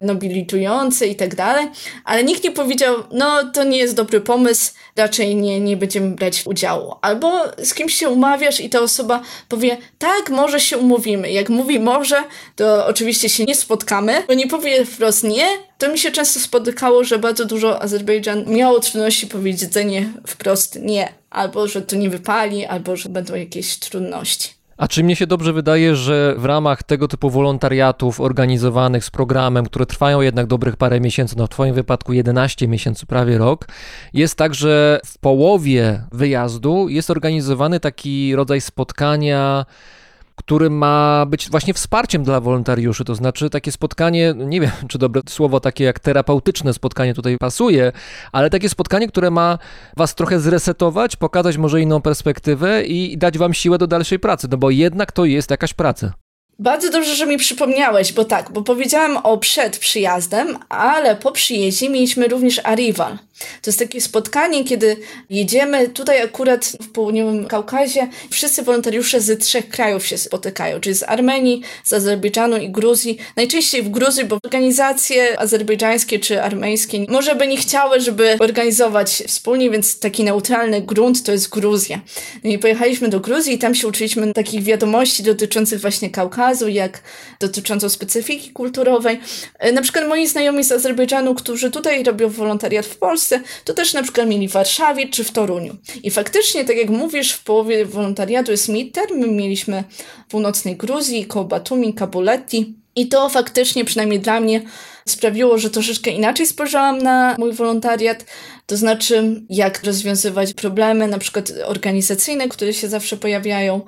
nobilitujące i tak dalej, ale nikt nie powiedział, no to nie jest dobry pomysł, raczej nie, nie będziemy brać udziału. Albo z kimś się umawiasz i ta osoba powie, tak, może się umówimy. Jak mówi może, to oczywiście się nie spotkamy, bo nie powie wprost nie, to mi się często spotykało, że bardzo dużo Azerbejdżan miało trudności powiedzenie wprost nie, albo że to nie wypali, albo że będą jakieś trudności. A czy mnie się dobrze wydaje, że w ramach tego typu wolontariatów organizowanych z programem, które trwają jednak dobrych parę miesięcy, no w Twoim wypadku 11 miesięcy, prawie rok, jest tak, że w połowie wyjazdu jest organizowany taki rodzaj spotkania który ma być właśnie wsparciem dla wolontariuszy, to znaczy takie spotkanie, nie wiem, czy dobre słowo takie jak terapeutyczne spotkanie tutaj pasuje, ale takie spotkanie, które ma was trochę zresetować, pokazać może inną perspektywę i dać wam siłę do dalszej pracy, no bo jednak to jest jakaś praca. Bardzo dobrze, że mi przypomniałeś, bo tak, bo powiedziałam o przed przyjazdem, ale po przyjeździe mieliśmy również Arrival. To jest takie spotkanie, kiedy jedziemy tutaj akurat w południowym Kaukazie. Wszyscy wolontariusze z trzech krajów się spotykają, czyli z Armenii, z Azerbejdżanu i Gruzji. Najczęściej w Gruzji, bo organizacje azerbejdżańskie czy armeńskie może by nie chciały, żeby organizować wspólnie, więc taki neutralny grunt to jest Gruzja. No i pojechaliśmy do Gruzji i tam się uczyliśmy takich wiadomości dotyczących właśnie Kaukazu, jak dotyczącą specyfiki kulturowej. Na przykład moi znajomi z Azerbejdżanu, którzy tutaj robią wolontariat w Polsce, to też na przykład mieli w Warszawie czy w Toruniu. I faktycznie, tak jak mówisz, w połowie wolontariatu jest midterm. My mieliśmy w północnej Gruzji, koło Batumi, Kabuletti. I to faktycznie, przynajmniej dla mnie, sprawiło, że troszeczkę inaczej spojrzałam na mój wolontariat, to znaczy jak rozwiązywać problemy, na przykład organizacyjne, które się zawsze pojawiają.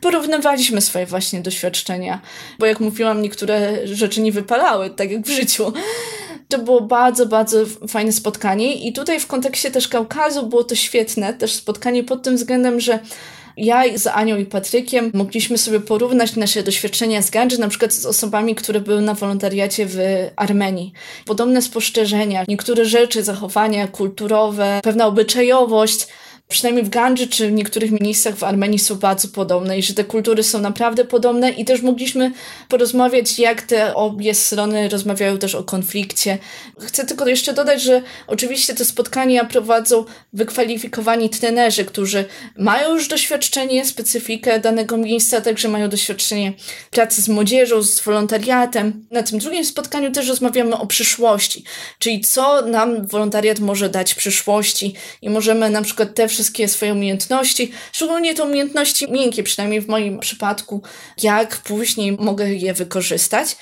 Porównywaliśmy swoje właśnie doświadczenia, bo jak mówiłam, niektóre rzeczy nie wypalały, tak jak w życiu. To było bardzo, bardzo fajne spotkanie i tutaj w kontekście też Kaukazu było to świetne, też spotkanie pod tym względem, że ja z Anią i Patrykiem mogliśmy sobie porównać nasze doświadczenia z Gandży, na przykład z osobami, które były na wolontariacie w Armenii. Podobne spostrzeżenia, niektóre rzeczy, zachowania kulturowe, pewna obyczajowość przynajmniej w Gandży czy w niektórych miejscach w Armenii są bardzo podobne i że te kultury są naprawdę podobne i też mogliśmy porozmawiać, jak te obie strony rozmawiają też o konflikcie. Chcę tylko jeszcze dodać, że oczywiście te spotkania prowadzą wykwalifikowani trenerzy, którzy mają już doświadczenie, specyfikę danego miejsca, także mają doświadczenie pracy z młodzieżą, z wolontariatem. Na tym drugim spotkaniu też rozmawiamy o przyszłości, czyli co nam wolontariat może dać w przyszłości i możemy na przykład te wszystkie swoje umiejętności, szczególnie te umiejętności miękkie, przynajmniej w moim przypadku, jak później mogę je wykorzystać.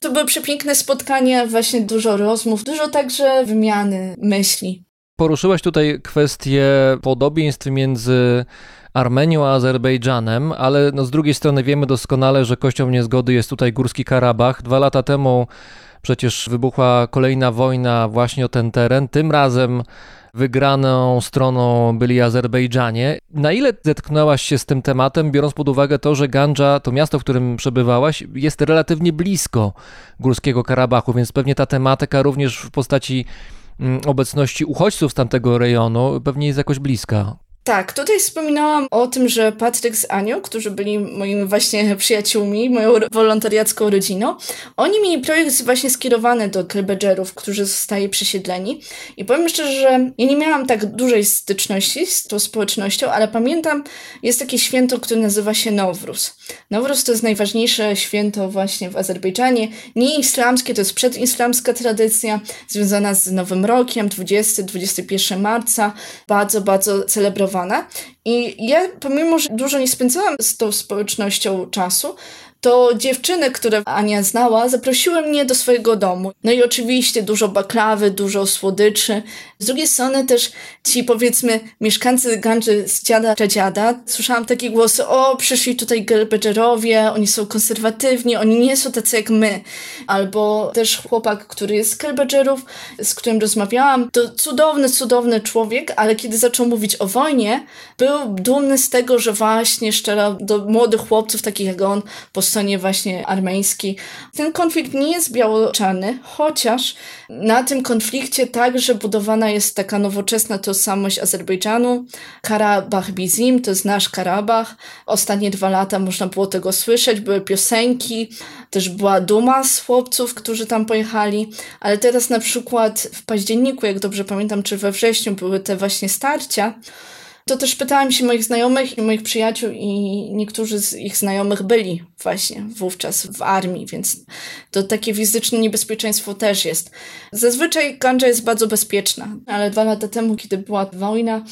To były przepiękne spotkania, właśnie dużo rozmów, dużo także wymiany myśli. Poruszyłaś tutaj kwestię podobieństw między Armenią a Azerbejdżanem, ale no z drugiej strony wiemy doskonale, że kością niezgody jest tutaj Górski Karabach. Dwa lata temu przecież wybuchła kolejna wojna właśnie o ten teren. Tym razem wygraną stroną byli Azerbejdżanie. Na ile zetknęłaś się z tym tematem, biorąc pod uwagę to, że Gandża, to miasto, w którym przebywałaś, jest relatywnie blisko Górskiego Karabachu, więc pewnie ta tematyka również w postaci mm, obecności uchodźców z tamtego rejonu pewnie jest jakoś bliska. Tak, tutaj wspominałam o tym, że Patryk z Anią, którzy byli moimi właśnie przyjaciółmi, moją wolontariacką rodziną, oni mieli projekt właśnie skierowany do Kelbedżerów, którzy zostali przesiedleni. I powiem szczerze, że ja nie miałam tak dużej styczności z tą społecznością, ale pamiętam, jest takie święto, które nazywa się Nowruz. Nowruz to jest najważniejsze święto właśnie w Azerbejdżanie. Nie islamskie, to jest przedislamska tradycja, związana z Nowym Rokiem, 20-21 marca. Bardzo, bardzo celebrowana i ja, pomimo, że dużo nie spędzałam z tą społecznością czasu, to dziewczyny, które Ania znała, zaprosiły mnie do swojego domu. No i oczywiście dużo baklawy, dużo słodyczy. Z drugiej strony też ci, powiedzmy, mieszkańcy Gandży z dziada dziada, słyszałam takie głosy, o, przyszli tutaj Gelbedżerowie, oni są konserwatywni, oni nie są tacy jak my. Albo też chłopak, który jest z Gelbedżerów, z którym rozmawiałam, to cudowny, cudowny człowiek, ale kiedy zaczął mówić o wojnie, był dumny z tego, że właśnie szczera do młodych chłopców, takich jak on, stronie właśnie armeńskiej. Ten konflikt nie jest biało-czarny, chociaż na tym konflikcie także budowana jest taka nowoczesna tożsamość Azerbejdżanu. Karabach Bizim to jest nasz Karabach. Ostatnie dwa lata można było tego słyszeć, były piosenki, też była duma z chłopców, którzy tam pojechali, ale teraz na przykład w październiku, jak dobrze pamiętam, czy we wrześniu były te właśnie starcia, to też pytałam się moich znajomych i moich przyjaciół i niektórzy z ich znajomych byli właśnie wówczas w armii, więc to takie fizyczne niebezpieczeństwo też jest. Zazwyczaj Gandża jest bardzo bezpieczna, ale dwa lata temu, kiedy była wojna,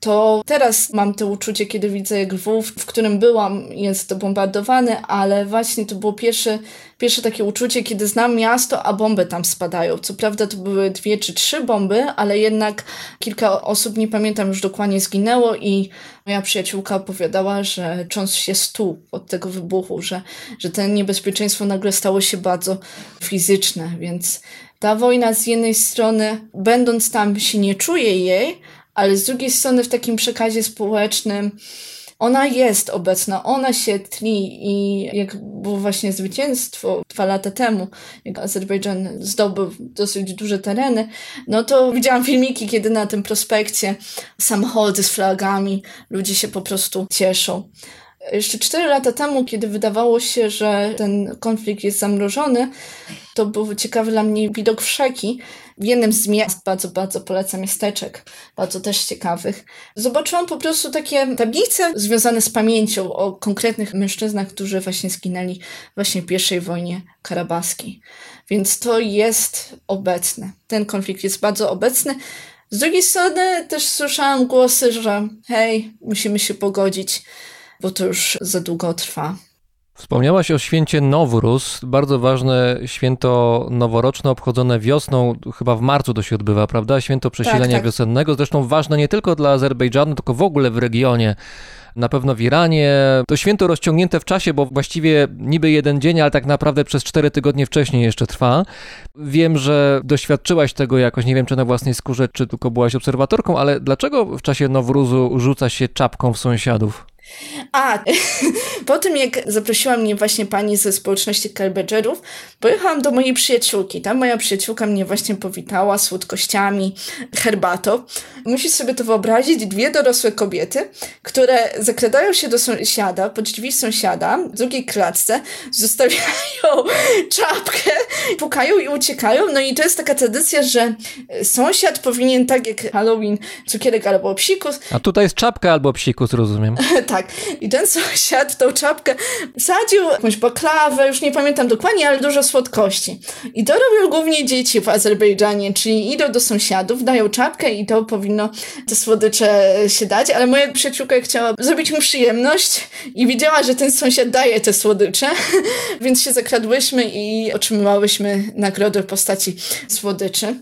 to teraz mam to uczucie, kiedy widzę jak Lwów, w którym byłam, jest bombardowany, ale właśnie to było pierwsze, pierwsze takie uczucie, kiedy znam miasto, a bomby tam spadają. Co prawda to były dwie czy trzy bomby, ale jednak kilka osób, nie pamiętam już dokładnie, zginęło i moja przyjaciółka opowiadała, że cząst się stu od tego wybuchu, że, że to niebezpieczeństwo nagle stało się bardzo fizyczne, więc ta wojna z jednej strony, będąc tam, się nie czuje jej, ale z drugiej strony w takim przekazie społecznym ona jest obecna, ona się tli i jak było właśnie zwycięstwo dwa lata temu, jak Azerbejdżan zdobył dosyć duże tereny, no to widziałam filmiki, kiedy na tym prospekcie samochody z flagami, ludzie się po prostu cieszą. Jeszcze cztery lata temu, kiedy wydawało się, że ten konflikt jest zamrożony, to był ciekawy dla mnie widok wszeki. W jednym z miast, bardzo, bardzo polecam miasteczek, bardzo też ciekawych, zobaczyłam po prostu takie tablice związane z pamięcią o konkretnych mężczyznach, którzy właśnie zginęli właśnie w pierwszej wojnie karabaskiej. Więc to jest obecne. Ten konflikt jest bardzo obecny. Z drugiej strony też słyszałam głosy, że hej, musimy się pogodzić bo to już za długo trwa. Wspomniałaś o święcie Nowruz, bardzo ważne święto noworoczne obchodzone wiosną, chyba w marcu to się odbywa, prawda? Święto przesilenia tak, tak. wiosennego, zresztą ważne nie tylko dla Azerbejdżanu, tylko w ogóle w regionie. Na pewno w Iranie. To święto rozciągnięte w czasie, bo właściwie niby jeden dzień, ale tak naprawdę przez cztery tygodnie wcześniej jeszcze trwa. Wiem, że doświadczyłaś tego jakoś, nie wiem czy na własnej skórze, czy tylko byłaś obserwatorką, ale dlaczego w czasie Nowruzu rzuca się czapką w sąsiadów? A, po tym jak zaprosiła mnie właśnie pani ze społeczności Kelbedżerów, pojechałam do mojej przyjaciółki. Tam moja przyjaciółka mnie właśnie powitała słodkościami, herbatą. Musisz sobie to wyobrazić, dwie dorosłe kobiety, które zakradają się do sąsiada, pod drzwi sąsiada, w drugiej klatce, zostawiają czapkę, pukają i uciekają. No i to jest taka tradycja, że sąsiad powinien tak jak Halloween cukierek albo psikus. A tutaj jest czapka albo psikus, rozumiem. tak tak. I ten sąsiad tą czapkę sadził jakąś baklawę, już nie pamiętam dokładnie, ale dużo słodkości. I to robią głównie dzieci w Azerbejdżanie, czyli idą do sąsiadów, dają czapkę i to powinno te słodycze się dać, ale moja przyjaciółka chciała zrobić mu przyjemność i widziała, że ten sąsiad daje te słodycze, więc się zakradłyśmy i otrzymywałyśmy nagrodę w postaci słodyczy.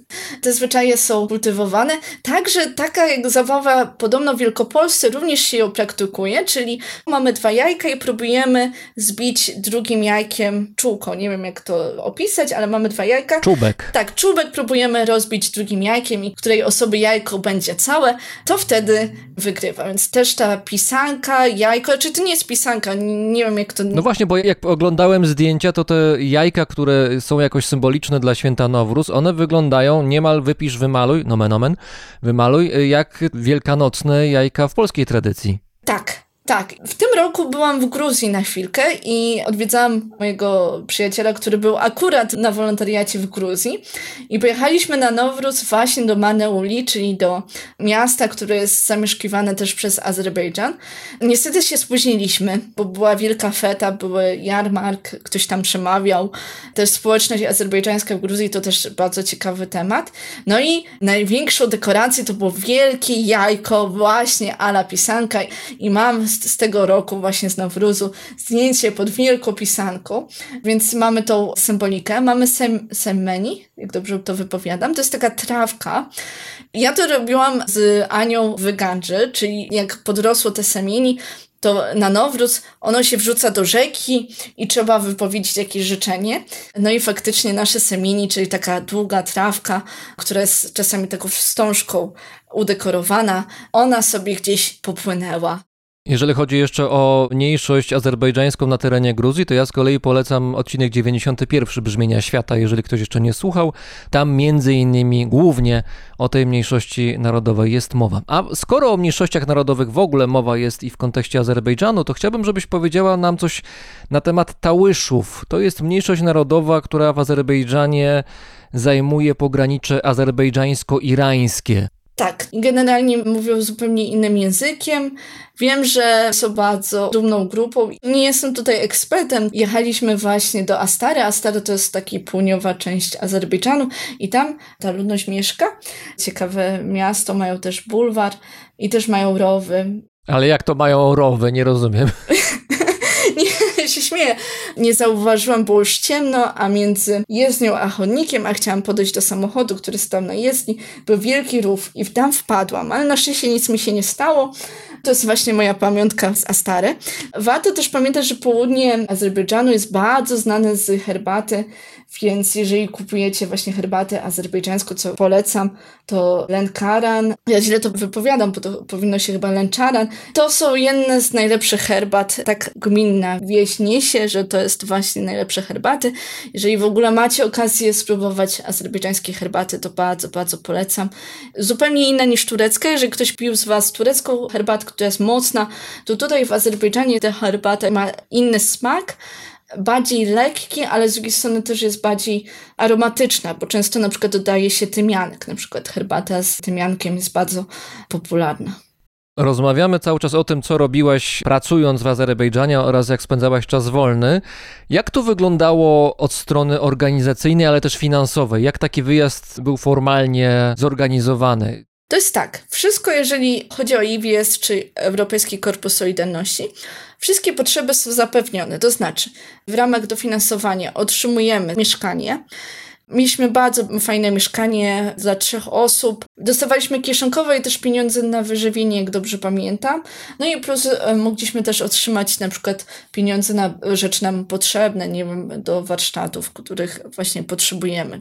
Te zwyczaje są kultywowane. Także taka zabawa podobno w Wielkopolsce również się ją praktykuje, czyli mamy dwa jajka i próbujemy zbić drugim jajkiem czółko. Nie wiem, jak to opisać, ale mamy dwa jajka. Czubek. Tak, czubek próbujemy rozbić drugim jajkiem i której osoby jajko będzie całe, to wtedy wygrywa. Więc też ta pisanka, jajko, czy to nie jest pisanka, nie wiem jak to... No właśnie, bo jak oglądałem zdjęcia, to te jajka, które są jakoś symboliczne dla święta Nowruz, one wyglądają niemal wypisz, wymaluj, nomen omen, wymaluj, jak wielkanocne jajka w polskiej tradycji. Tak, tak, w tym roku byłam w Gruzji na chwilkę i odwiedzałam mojego przyjaciela, który był akurat na wolontariacie w Gruzji i pojechaliśmy na Nowruz właśnie do Maneuli, czyli do miasta, które jest zamieszkiwane też przez Azerbejdżan. Niestety się spóźniliśmy, bo była wielka feta, były jarmark, ktoś tam przemawiał. Też społeczność azerbejdżańska w Gruzji to też bardzo ciekawy temat. No i największą dekoracją to było wielkie jajko właśnie ala pisanka i mam z, tego roku właśnie z Nawruzu zdjęcie pod wielką pisanką, więc mamy tą symbolikę. Mamy sem, semmeni, jak dobrze to wypowiadam. To jest taka trawka. Ja to robiłam z Anią Wygandży, czyli jak podrosło te semieni, to na Nowruz ono się wrzuca do rzeki i trzeba wypowiedzieć jakieś życzenie. No i faktycznie nasze semieni, czyli taka długa trawka, która jest czasami taką wstążką udekorowana, ona sobie gdzieś popłynęła. Jeżeli chodzi jeszcze o mniejszość azerbejdżańską na terenie Gruzji, to ja z kolei polecam odcinek 91 Brzmienia Świata, jeżeli ktoś jeszcze nie słuchał. Tam między innymi głównie o tej mniejszości narodowej jest mowa. A skoro o mniejszościach narodowych w ogóle mowa jest i w kontekście Azerbejdżanu, to chciałbym, żebyś powiedziała nam coś na temat Tałyszów. To jest mniejszość narodowa, która w Azerbejdżanie zajmuje pogranicze azerbejdżańsko-irańskie. Tak, generalnie mówią zupełnie innym językiem. Wiem, że są bardzo dumną grupą. Nie jestem tutaj ekspertem. Jechaliśmy właśnie do Astary. Astary to jest taka południowa część Azerbejdżanu i tam ta ludność mieszka. Ciekawe miasto, mają też bulwar i też mają rowy. Ale jak to mają rowy? Nie rozumiem. śmieję. Nie zauważyłam, było już ciemno, a między jezdnią a chodnikiem, a chciałam podejść do samochodu, który stał na jezdni, był wielki rów i tam wpadłam, ale na szczęście nic mi się nie stało. To jest właśnie moja pamiątka z Astary. Warto też pamiętać, że południe Azerbejdżanu jest bardzo znane z herbaty, więc jeżeli kupujecie właśnie herbatę azerbejdżańską, co polecam, to Lenkaran. Ja źle to wypowiadam, bo to powinno się chyba Lenczaran. To są jedne z najlepszych herbat. Tak gminna wieś niesie, że to jest właśnie najlepsze herbaty. Jeżeli w ogóle macie okazję spróbować azerbejdżańskiej herbaty, to bardzo, bardzo polecam. Zupełnie inna niż turecka. Jeżeli ktoś pił z Was turecką herbatkę, która jest mocna, to tutaj w Azerbejdżanie ta herbata ma inny smak bardziej lekki, ale z drugiej strony też jest bardziej aromatyczna, bo często na przykład dodaje się tymianek. Na przykład herbata z tymiankiem jest bardzo popularna. Rozmawiamy cały czas o tym, co robiłaś pracując w Azerbejdżanie oraz jak spędzałaś czas wolny. Jak to wyglądało od strony organizacyjnej, ale też finansowej? Jak taki wyjazd był formalnie zorganizowany? To jest tak, wszystko jeżeli chodzi o IWS czy Europejski Korpus Solidarności, wszystkie potrzeby są zapewnione. To znaczy, w ramach dofinansowania otrzymujemy mieszkanie. Mieliśmy bardzo fajne mieszkanie dla trzech osób. Dostawaliśmy kieszonkowe i też pieniądze na wyżywienie, jak dobrze pamiętam. No i plus e, mogliśmy też otrzymać na przykład pieniądze na rzecz nam potrzebne, nie wiem, do warsztatów, których właśnie potrzebujemy.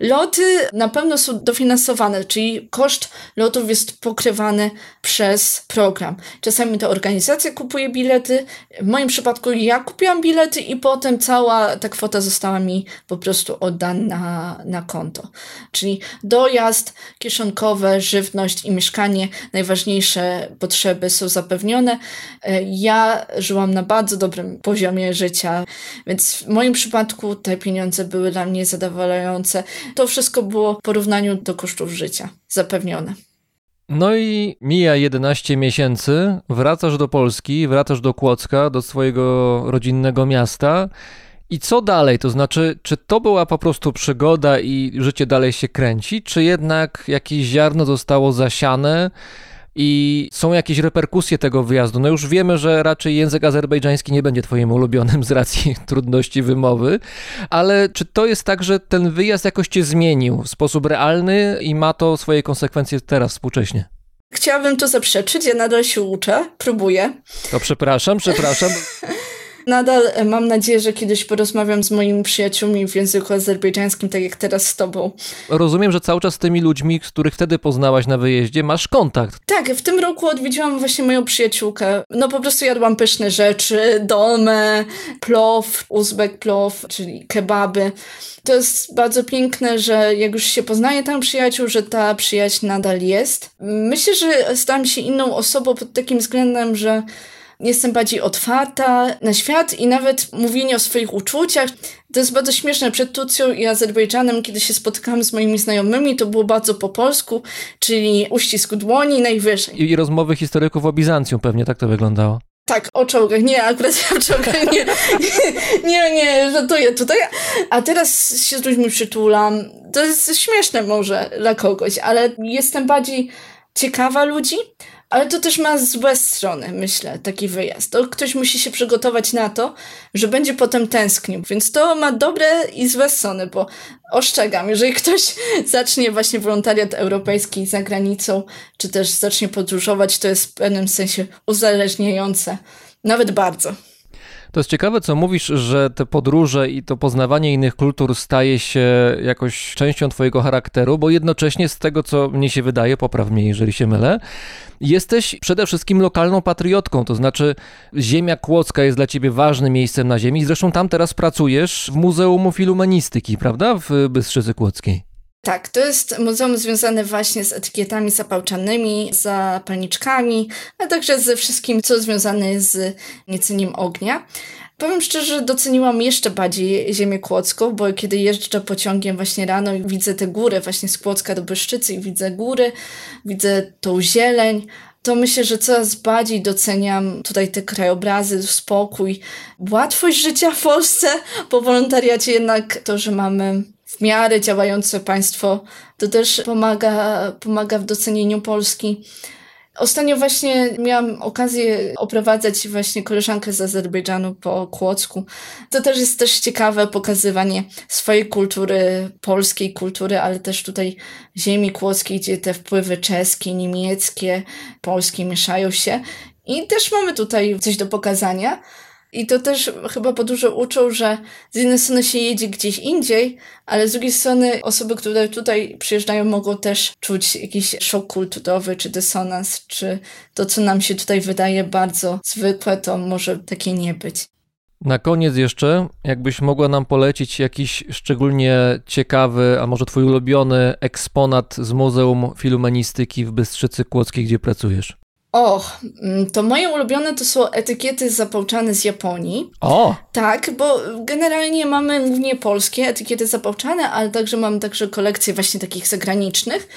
Loty na pewno są dofinansowane, czyli koszt lotów jest pokrywany przez program. Czasami to organizacja kupuje bilety. W moim przypadku ja kupiłam bilety i potem cała ta kwota została mi po prostu oddana na, konto. Czyli dojazd, kieszonkowe, żywność i mieszkanie, najważniejsze potrzeby są zapewnione. Ja żyłam na bardzo dobrym poziomie życia, więc w moim przypadku te pieniądze były dla mnie zadowalające. To wszystko było w porównaniu do kosztów życia zapewnione. No i mija 11 miesięcy, wracasz do Polski, wracasz do Kłodzka, do swojego rodzinnego miasta. I co dalej? To znaczy, czy to była po prostu przygoda i życie dalej się kręci, czy jednak jakieś ziarno zostało zasiane i są jakieś reperkusje tego wyjazdu? No już wiemy, że raczej język azerbejdżański nie będzie twoim ulubionym z racji trudności wymowy, ale czy to jest tak, że ten wyjazd jakoś cię zmienił w sposób realny i ma to swoje konsekwencje teraz współcześnie? Chciałabym to zaprzeczyć, ja nadal się uczę, próbuję. To przepraszam, przepraszam. Nadal e, mam nadzieję, że kiedyś porozmawiam z moimi przyjaciółmi w języku azerbejdżańskim, tak jak teraz z tobą. Rozumiem, że cały czas z tymi ludźmi, których wtedy poznałaś na wyjeździe, masz kontakt. Tak, w tym roku odwiedziłam właśnie moją przyjaciółkę. No po prostu jadłam pyszne rzeczy, domę, plow, uzbek plow, czyli kebaby. To jest bardzo piękne, że jak już się poznaje tam przyjaciół, że ta przyjaźń nadal jest. Myślę, że stałam się inną osobą pod takim względem, że jestem bardziej otwarta na świat i nawet mówienie o swoich uczuciach. To jest bardzo śmieszne. Przed Turcją i Azerbejdżanem, kiedy się spotykałam z moimi znajomymi, to było bardzo po polsku, czyli uścisk dłoni najwyżej. I, i rozmowy historyków o Bizancjum pewnie tak to wyglądało. Tak, o czołgach. Nie, akurat ja o czołgach nie, nie, nie, żartuję tutaj. A teraz się z ludźmi przytulam. To jest śmieszne może dla kogoś, ale jestem bardziej ciekawa ludzi, ale to też ma złe strony, myślę, taki wyjazd. To ktoś musi się przygotować na to, że będzie potem tęsknił. Więc to ma dobre i złe strony, bo ostrzegam, jeżeli ktoś zacznie właśnie wolontariat europejski za granicą, czy też zacznie podróżować, to jest w pewnym sensie uzależniające. Nawet bardzo. To jest ciekawe, co mówisz, że te podróże i to poznawanie innych kultur staje się jakoś częścią Twojego charakteru, bo jednocześnie z tego, co mnie się wydaje, popraw mnie, jeżeli się mylę, jesteś przede wszystkim lokalną patriotką, to znaczy ziemia kłodzka jest dla Ciebie ważnym miejscem na ziemi. Zresztą tam teraz pracujesz w Muzeum Filumenistyki, prawda? W Bystrzycy Kłodzkiej. Tak, to jest muzeum związane właśnie z etykietami zapałczanymi, zapalniczkami, a także ze wszystkim, co związane z nieceniem ognia. Powiem szczerze, doceniłam jeszcze bardziej ziemię kłodzką, bo kiedy jeżdżę pociągiem właśnie rano i widzę te góry właśnie z Kłodzka do Byszczycy i widzę góry, widzę tą zieleń, to myślę, że coraz bardziej doceniam tutaj te krajobrazy, spokój, łatwość życia w Polsce. Po wolontariacie jednak to, że mamy w miarę działające państwo, to też pomaga, pomaga w docenieniu Polski. Ostatnio właśnie miałam okazję oprowadzać właśnie koleżankę z Azerbejdżanu po Kłodzku. To też jest też ciekawe pokazywanie swojej kultury, polskiej kultury, ale też tutaj ziemi kłodzkiej, gdzie te wpływy czeskie, niemieckie, polskie mieszają się. I też mamy tutaj coś do pokazania. I to też chyba po dużo uczą, że z jednej strony się jedzie gdzieś indziej, ale z drugiej strony osoby, które tutaj przyjeżdżają, mogą też czuć jakiś szok kulturowy, czy dysonans, czy to, co nam się tutaj wydaje bardzo zwykłe, to może takie nie być. Na koniec jeszcze, jakbyś mogła nam polecić jakiś szczególnie ciekawy, a może twój ulubiony eksponat z Muzeum Filumenistyki w Bystrzycy Kłodzkiej, gdzie pracujesz? Och, mm, to moje ulubione to są etykiety zapałczane z Japonii. O! Tak, bo generalnie mamy głównie polskie etykiety zapałczane, ale także mam także kolekcję właśnie takich zagranicznych.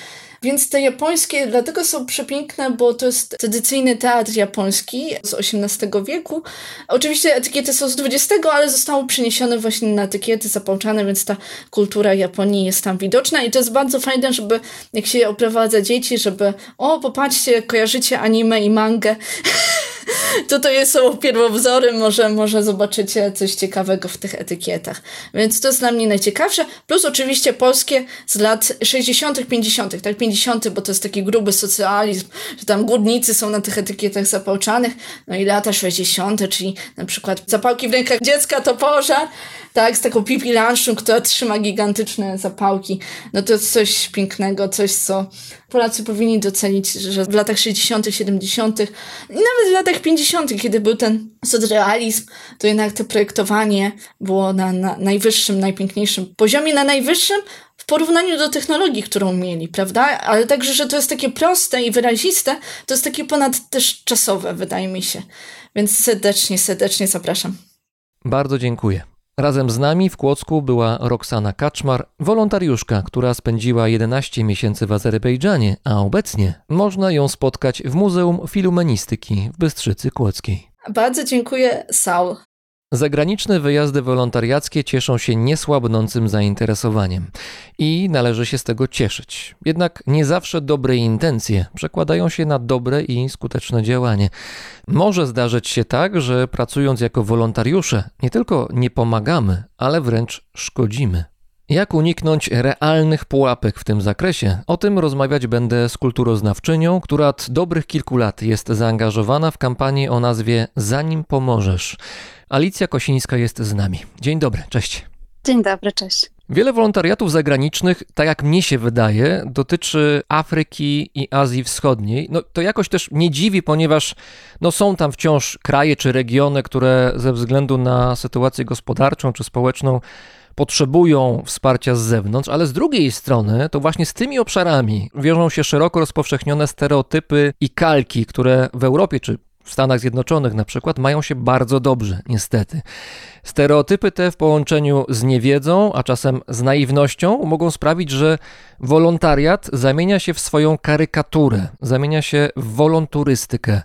Więc te japońskie dlatego są przepiękne, bo to jest tradycyjny teatr japoński z XVIII wieku. Oczywiście etykiety są z XX, ale zostały przeniesione właśnie na etykiety zapałczane, więc ta kultura Japonii jest tam widoczna i to jest bardzo fajne, żeby jak się oprowadza dzieci, żeby o, popatrzcie, kojarzycie anime i mangę. to są pierwowzory, może, może zobaczycie coś ciekawego w tych etykietach. Więc to jest dla mnie najciekawsze. Plus oczywiście polskie z lat 60., 50., tak 50., bo to jest taki gruby socjalizm, że tam górnicy są na tych etykietach zapałczanych. No i lata 60., czyli na przykład zapałki w rękach dziecka to pożar, tak, z taką pipi lunchą, która trzyma gigantyczne zapałki. No to jest coś pięknego, coś, co Polacy powinni docenić, że w latach 60., 70. i nawet w latach 50., kiedy był ten socrealizm, to jednak to projektowanie było na, na najwyższym, najpiękniejszym poziomie, na najwyższym w porównaniu do technologii, którą mieli, prawda? Ale także, że to jest takie proste i wyraziste, to jest takie ponad też czasowe, wydaje mi się. Więc serdecznie, serdecznie zapraszam. Bardzo dziękuję. Razem z nami w Kłodzku była Roxana Kaczmar, wolontariuszka, która spędziła 11 miesięcy w Azerbejdżanie, a obecnie można ją spotkać w Muzeum Filumenistyki w Bystrzycy Kłodzkiej. Bardzo dziękuję, Saul. Zagraniczne wyjazdy wolontariackie cieszą się niesłabnącym zainteresowaniem i należy się z tego cieszyć. Jednak nie zawsze dobre intencje przekładają się na dobre i skuteczne działanie. Może zdarzyć się tak, że pracując jako wolontariusze nie tylko nie pomagamy, ale wręcz szkodzimy. Jak uniknąć realnych pułapek w tym zakresie? O tym rozmawiać będę z kulturoznawczynią, która od dobrych kilku lat jest zaangażowana w kampanię o nazwie Zanim pomożesz. Alicja Kosińska jest z nami. Dzień dobry, cześć. Dzień dobry, cześć. Wiele wolontariatów zagranicznych, tak jak mnie się wydaje, dotyczy Afryki i Azji Wschodniej. No, to jakoś też nie dziwi, ponieważ no, są tam wciąż kraje czy regiony, które ze względu na sytuację gospodarczą czy społeczną potrzebują wsparcia z zewnątrz, ale z drugiej strony to właśnie z tymi obszarami wiążą się szeroko rozpowszechnione stereotypy i kalki, które w Europie czy w Stanach Zjednoczonych na przykład mają się bardzo dobrze, niestety. Stereotypy te w połączeniu z niewiedzą, a czasem z naiwnością mogą sprawić, że wolontariat zamienia się w swoją karykaturę, zamienia się w wolonturystykę.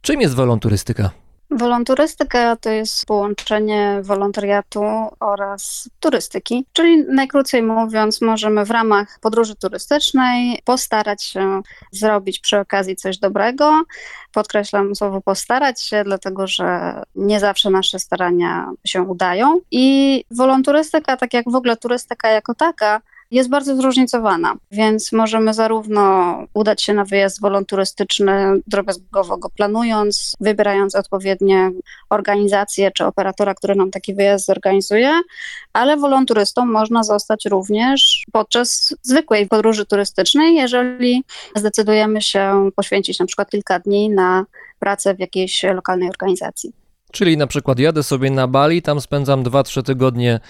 Czym jest wolonturystyka? Wolonturystyka to jest połączenie wolontariatu oraz turystyki, czyli najkrócej mówiąc, możemy w ramach podróży turystycznej postarać się zrobić przy okazji coś dobrego. Podkreślam słowo postarać się, dlatego że nie zawsze nasze starania się udają. I wolonturystyka, tak jak w ogóle turystyka jako taka, jest bardzo zróżnicowana, więc możemy zarówno udać się na wyjazd wolonturystyczny, drobiazgowo go planując, wybierając odpowiednie organizacje czy operatora, który nam taki wyjazd zorganizuje, ale wolonturystą można zostać również podczas zwykłej podróży turystycznej, jeżeli zdecydujemy się poświęcić na przykład kilka dni na pracę w jakiejś lokalnej organizacji. Czyli na przykład jadę sobie na Bali, tam spędzam 2-3 tygodnie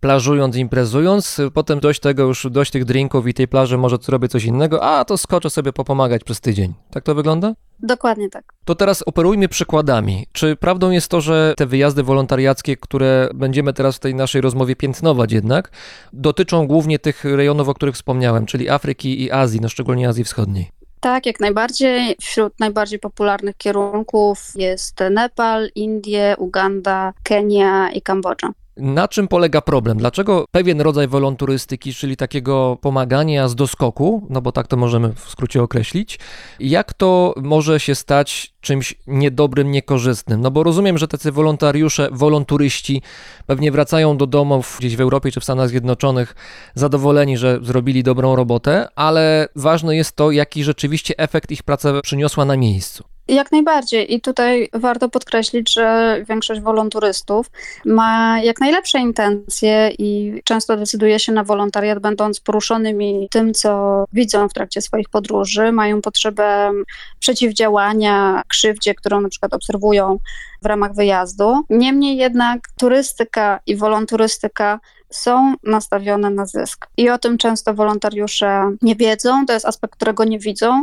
plażując, imprezując, potem dość tego już, dość tych drinków i tej plaży, może zrobię coś innego, a to skoczę sobie popomagać przez tydzień. Tak to wygląda? Dokładnie tak. To teraz operujmy przykładami. Czy prawdą jest to, że te wyjazdy wolontariackie, które będziemy teraz w tej naszej rozmowie piętnować jednak, dotyczą głównie tych rejonów, o których wspomniałem, czyli Afryki i Azji, no szczególnie Azji Wschodniej? Tak, jak najbardziej. Wśród najbardziej popularnych kierunków jest Nepal, Indie, Uganda, Kenia i Kambodża. Na czym polega problem? Dlaczego pewien rodzaj wolonturystyki, czyli takiego pomagania z doskoku, no bo tak to możemy w skrócie określić, jak to może się stać czymś niedobrym, niekorzystnym? No bo rozumiem, że tacy wolontariusze, wolonturyści pewnie wracają do domów gdzieś w Europie czy w Stanach Zjednoczonych zadowoleni, że zrobili dobrą robotę, ale ważne jest to, jaki rzeczywiście efekt ich praca przyniosła na miejscu. Jak najbardziej. I tutaj warto podkreślić, że większość wolonturystów ma jak najlepsze intencje i często decyduje się na wolontariat, będąc poruszonymi tym, co widzą w trakcie swoich podróży. Mają potrzebę przeciwdziałania krzywdzie, którą na przykład obserwują w ramach wyjazdu. Niemniej jednak turystyka i wolonturystyka są nastawione na zysk. I o tym często wolontariusze nie wiedzą, to jest aspekt, którego nie widzą,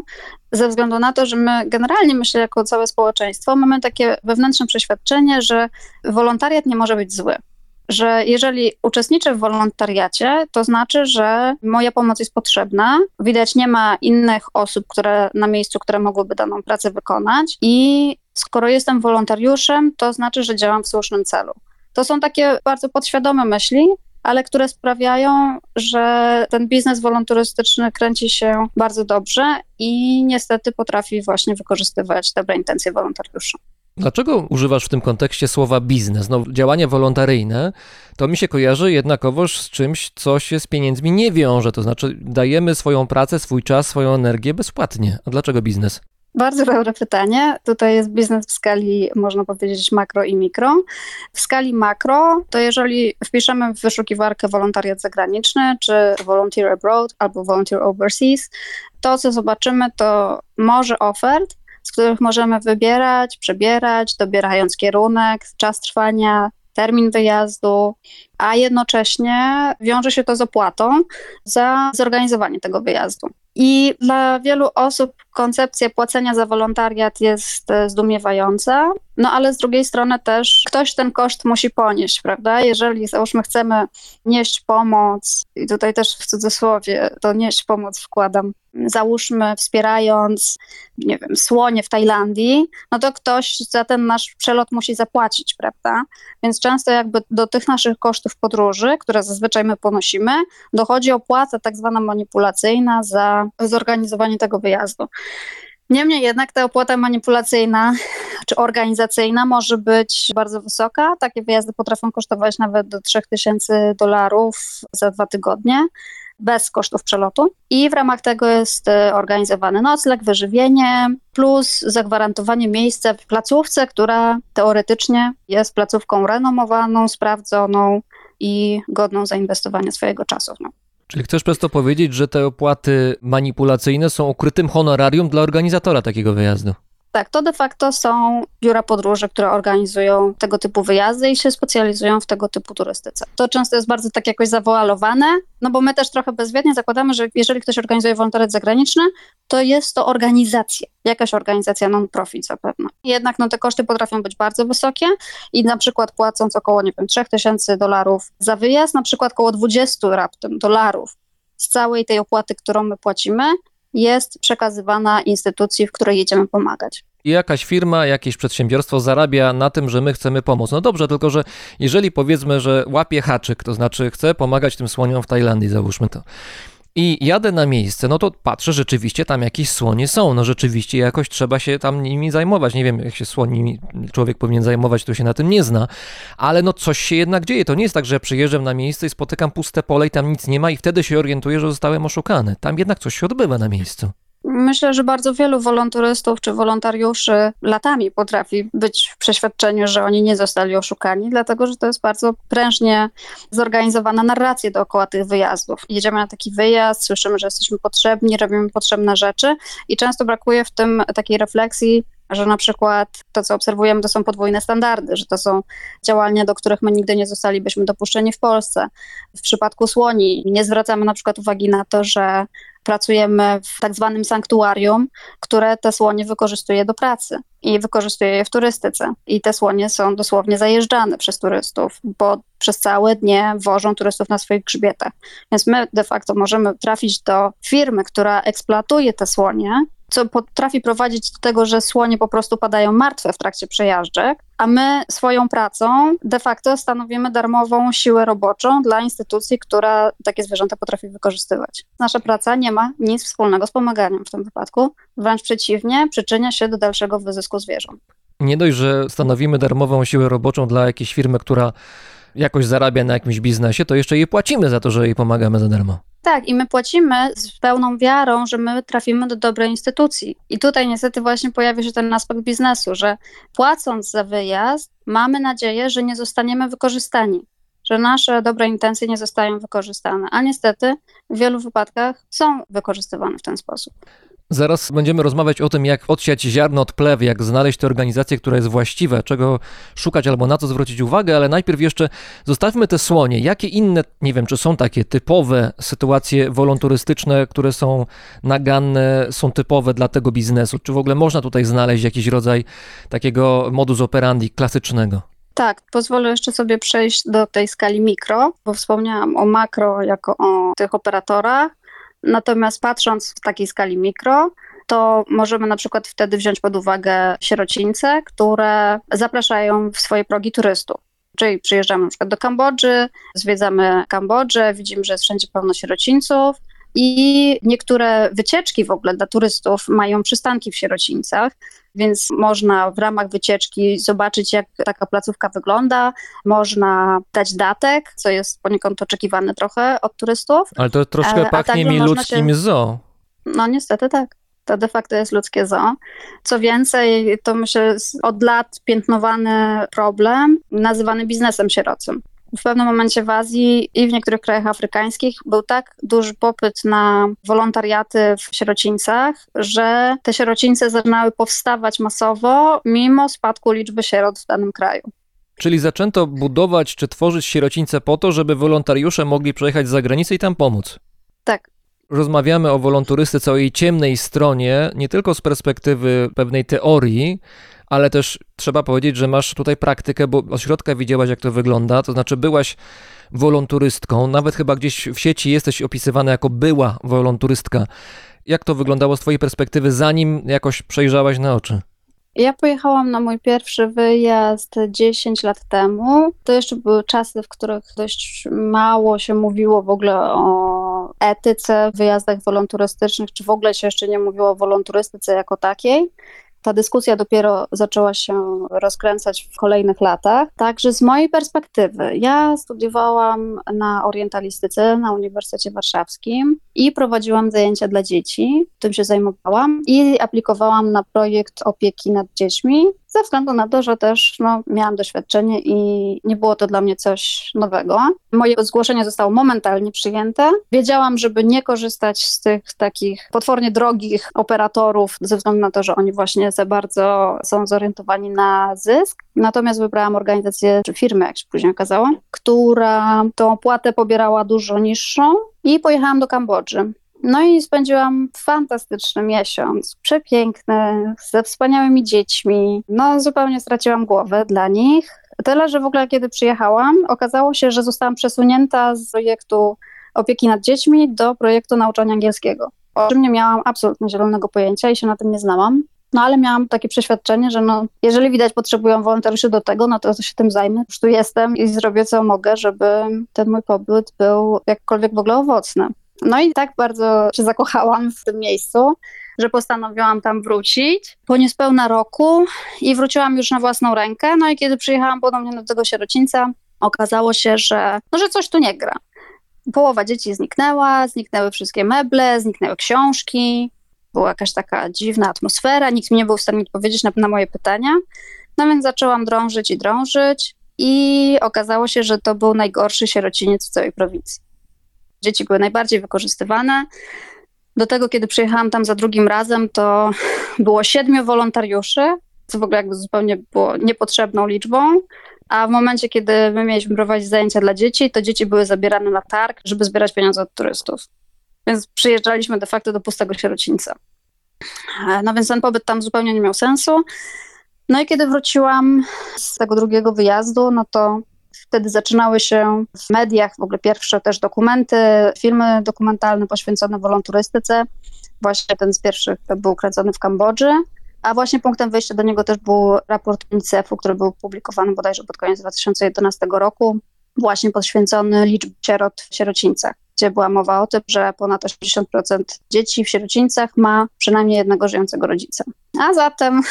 ze względu na to, że my generalnie, myślę, jako całe społeczeństwo, mamy takie wewnętrzne przeświadczenie, że wolontariat nie może być zły że jeżeli uczestniczę w wolontariacie, to znaczy, że moja pomoc jest potrzebna. Widać, nie ma innych osób, które na miejscu, które mogłyby daną pracę wykonać. I skoro jestem wolontariuszem, to znaczy, że działam w słusznym celu. To są takie bardzo podświadome myśli, ale które sprawiają, że ten biznes wolonturystyczny kręci się bardzo dobrze i niestety potrafi właśnie wykorzystywać dobre intencje wolontariuszy. Dlaczego używasz w tym kontekście słowa biznes? No, działanie wolontaryjne to mi się kojarzy jednakowoż z czymś, co się z pieniędzmi nie wiąże. To znaczy, dajemy swoją pracę, swój czas, swoją energię bezpłatnie. A dlaczego biznes? Bardzo dobre pytanie. Tutaj jest biznes w skali, można powiedzieć, makro i mikro. W skali makro, to jeżeli wpiszemy w wyszukiwarkę wolontariat zagraniczny, czy volunteer abroad, albo volunteer overseas, to co zobaczymy, to może ofert, z których możemy wybierać, przebierać, dobierając kierunek, czas trwania, termin wyjazdu, a jednocześnie wiąże się to z opłatą za zorganizowanie tego wyjazdu. I dla wielu osób koncepcja płacenia za wolontariat jest e, zdumiewająca, no ale z drugiej strony też ktoś ten koszt musi ponieść, prawda? Jeżeli załóżmy chcemy nieść pomoc, i tutaj też w cudzysłowie to nieść pomoc wkładam, załóżmy wspierając, nie wiem, słonie w Tajlandii, no to ktoś za ten nasz przelot musi zapłacić, prawda? Więc często jakby do tych naszych kosztów podróży, które zazwyczaj my ponosimy, dochodzi opłata tak zwana manipulacyjna za zorganizowanie tego wyjazdu. Niemniej jednak ta opłata manipulacyjna czy organizacyjna może być bardzo wysoka. Takie wyjazdy potrafią kosztować nawet do 3000 dolarów za dwa tygodnie bez kosztów przelotu. I w ramach tego jest e, organizowany nocleg, wyżywienie, plus zagwarantowanie miejsca w placówce, która teoretycznie jest placówką renomowaną, sprawdzoną i godną zainwestowania swojego czasu. No. Czyli chcesz przez to powiedzieć, że te opłaty manipulacyjne są ukrytym honorarium dla organizatora takiego wyjazdu? Tak, to de facto są biura podróży, które organizują tego typu wyjazdy i się specjalizują w tego typu turystyce. To często jest bardzo tak jakoś zawoalowane, no bo my też trochę bezwiednie zakładamy, że jeżeli ktoś organizuje wolontariat zagraniczny, to jest to organizacja, jakaś organizacja non-profit zapewne. Jednak no, te koszty potrafią być bardzo wysokie i na przykład płacąc około, nie wiem, 3000 dolarów za wyjazd, na przykład około 20 raptem dolarów z całej tej opłaty, którą my płacimy, jest przekazywana instytucji, w której jedziemy pomagać i jakaś firma, jakieś przedsiębiorstwo zarabia na tym, że my chcemy pomóc. No dobrze, tylko że jeżeli powiedzmy, że łapie haczyk, to znaczy chcę pomagać tym słoniom w Tajlandii, załóżmy to. I jadę na miejsce, no to patrzę, rzeczywiście tam jakieś słonie są. No rzeczywiście jakoś trzeba się tam nimi zajmować. Nie wiem, jak się słoni człowiek powinien zajmować, to się na tym nie zna. Ale no coś się jednak dzieje. To nie jest tak, że przyjeżdżam na miejsce i spotykam puste pole i tam nic nie ma i wtedy się orientuję, że zostałem oszukany. Tam jednak coś się odbywa na miejscu. Myślę, że bardzo wielu wolonturystów czy wolontariuszy latami potrafi być w przeświadczeniu, że oni nie zostali oszukani, dlatego że to jest bardzo prężnie zorganizowana narracja dookoła tych wyjazdów. Jedziemy na taki wyjazd, słyszymy, że jesteśmy potrzebni, robimy potrzebne rzeczy i często brakuje w tym takiej refleksji, że na przykład to, co obserwujemy, to są podwójne standardy, że to są działania, do których my nigdy nie zostalibyśmy dopuszczeni w Polsce. W przypadku słoni nie zwracamy na przykład uwagi na to, że pracujemy w tak zwanym sanktuarium, które te słonie wykorzystuje do pracy i wykorzystuje je w turystyce. I te słonie są dosłownie zajeżdżane przez turystów, bo przez całe dnie wożą turystów na swoich grzbietach. Więc my de facto możemy trafić do firmy, która eksploatuje te słonie co potrafi prowadzić do tego, że słonie po prostu padają martwe w trakcie przejażdżek, a my swoją pracą de facto stanowimy darmową siłę roboczą dla instytucji, która takie zwierzęta potrafi wykorzystywać. Nasza praca nie ma nic wspólnego z pomaganiem w tym wypadku, wręcz przeciwnie, przyczynia się do dalszego wyzysku zwierząt. Nie dość, że stanowimy darmową siłę roboczą dla jakiejś firmy, która jakoś zarabia na jakimś biznesie, to jeszcze jej płacimy za to, że jej pomagamy za darmo. Tak, i my płacimy z pełną wiarą, że my trafimy do dobrej instytucji. I tutaj niestety właśnie pojawia się ten aspekt biznesu, że płacąc za wyjazd, mamy nadzieję, że nie zostaniemy wykorzystani, że nasze dobre intencje nie zostają wykorzystane. A niestety w wielu wypadkach są wykorzystywane w ten sposób. Zaraz będziemy rozmawiać o tym, jak odsiać ziarno od plewy, jak znaleźć tę organizację, która jest właściwa, czego szukać albo na co zwrócić uwagę, ale najpierw jeszcze zostawmy te słonie. Jakie inne, nie wiem, czy są takie typowe sytuacje wolonturystyczne, które są naganne, są typowe dla tego biznesu? Czy w ogóle można tutaj znaleźć jakiś rodzaj takiego modus operandi klasycznego? Tak, pozwolę jeszcze sobie przejść do tej skali mikro, bo wspomniałam o makro jako o tych operatorach. Natomiast patrząc w takiej skali mikro, to możemy na przykład wtedy wziąć pod uwagę sierocińce, które zapraszają w swoje progi turystów. Czyli przyjeżdżamy na przykład do Kambodży, zwiedzamy Kambodżę, widzimy, że jest wszędzie pełno sierocińców i niektóre wycieczki w ogóle dla turystów mają przystanki w sierocińcach, więc można w ramach wycieczki zobaczyć, jak taka placówka wygląda. Można dać datek, co jest poniekąd oczekiwane trochę od turystów. Ale to troszkę E, pachnie mi ludzkim się- zoo. No niestety tak. To de facto jest ludzkie zoo. Co więcej, to myślę od lat piętnowany problem, nazywany biznesem sierocym. W pewnym momencie w Azji i w niektórych krajach afrykańskich był tak duży popyt na wolontariaty w sierocińcach, że te sierocińce zaczynały powstawać masowo, mimo spadku liczby sierot w danym kraju. Czyli zaczęto budować czy tworzyć sierocińce po to, żeby wolontariusze mogli przejechać za granicę i tam pomóc. Tak, Rozmawiamy o wolonturystyce, o jej ciemnej stronie, nie tylko z perspektywy pewnej teorii, ale też trzeba powiedzieć, że masz tutaj praktykę, bo od środka widziałaś, jak to wygląda, to znaczy byłaś wolonturystką, nawet chyba gdzieś w sieci jesteś opisywana jako była wolonturystka. Jak to wyglądało z twojej perspektywy, zanim jakoś przejrzałaś na oczy? Ja pojechałam na mój pierwszy wyjazd 10 lat temu. To jeszcze były czasy, w których dość mało się mówiło w ogóle o etyce w wyjazdach wolonturystycznych, czy w ogóle się jeszcze nie mówiło o wolonturystyce jako takiej. Ta dyskusja dopiero zaczęła się rozkręcać w kolejnych latach. Także z mojej perspektywy, ja studiowałam na orientalistyce na Uniwersytecie Warszawskim i prowadziłam zajęcia dla dzieci. Tym się zajmowałam i aplikowałam na projekt opieki nad dziećmi, ze względu na to, że też no, miałam doświadczenie i nie było to dla mnie coś nowego. Moje zgłoszenie zostało momentalnie przyjęte. Wiedziałam, żeby nie korzystać z tych takich potwornie drogich operatorów, ze względu na to, że oni właśnie za bardzo są zorientowani na zysk. Natomiast wybrałam organizację, czy firmę, jak się później okazało, która tą opłatę pobierała dużo niższą i pojechałam do Kambodży. No i spędziłam fantastyczny miesiąc, przepiękny, ze wspaniałymi dziećmi. No, zupełnie straciłam głowę dla nich. Tyle, że w ogóle kiedy przyjechałam, okazało się, że zostałam przesunięta z projektu opieki nad dziećmi do projektu nauczania angielskiego. O czym nie miałam absolutnie zielonego pojęcia i się na tym nie znałam. No ale miałam takie przeświadczenie, że no, jeżeli widać potrzebują wolontariuszy do tego, no to się tym zajmę. Już tu jestem i zrobię co mogę, żeby ten mój pobyt był jakkolwiek w ogóle owocny. No i tak bardzo się zakochałam w tym miejscu, że postanowiłam tam wrócić po niespełna roku i wróciłam już na własną rękę. No i kiedy przyjechałam ponownie do tego sierocińca, okazało się, że, no, że coś tu nie gra. Połowa dzieci zniknęła, zniknęły wszystkie meble, zniknęły książki, była jakaś taka dziwna atmosfera, nikt mi nie był w stanie odpowiedzieć na, na moje pytania. No więc zaczęłam drążyć i drążyć i okazało się, że to był najgorszy sierociniec w całej prowincji. Dzieci były najbardziej wykorzystywane. Do tego, kiedy przyjechałam tam za drugim razem, to było siedmiu wolontariuszy, co w ogóle jakby zupełnie było niepotrzebną liczbą. A w momencie, kiedy my mieliśmy prowadzić zajęcia dla dzieci, to dzieci były zabierane na targ, żeby zbierać pieniądze od turystów. Więc przyjeżdżaliśmy de facto do pustego sierocińca. No więc ten pobyt tam zupełnie nie miał sensu. No i kiedy wróciłam z tego drugiego wyjazdu, no to wtedy zaczynały się w mediach w ogóle pierwsze też dokumenty, filmy dokumentalne poświęcone wolonturystyce. Właśnie ten z pierwszych był kręcony w Kambodży, a właśnie punktem wyjścia do niego też był raport UNICEF-u, który był publikowany bodajże pod koniec 2011 roku, właśnie poświęcony liczbie sierot w sierocińcach, gdzie była mowa o tym, że ponad 80% dzieci w sierocińcach ma przynajmniej jednego żyjącego rodzica. A zatem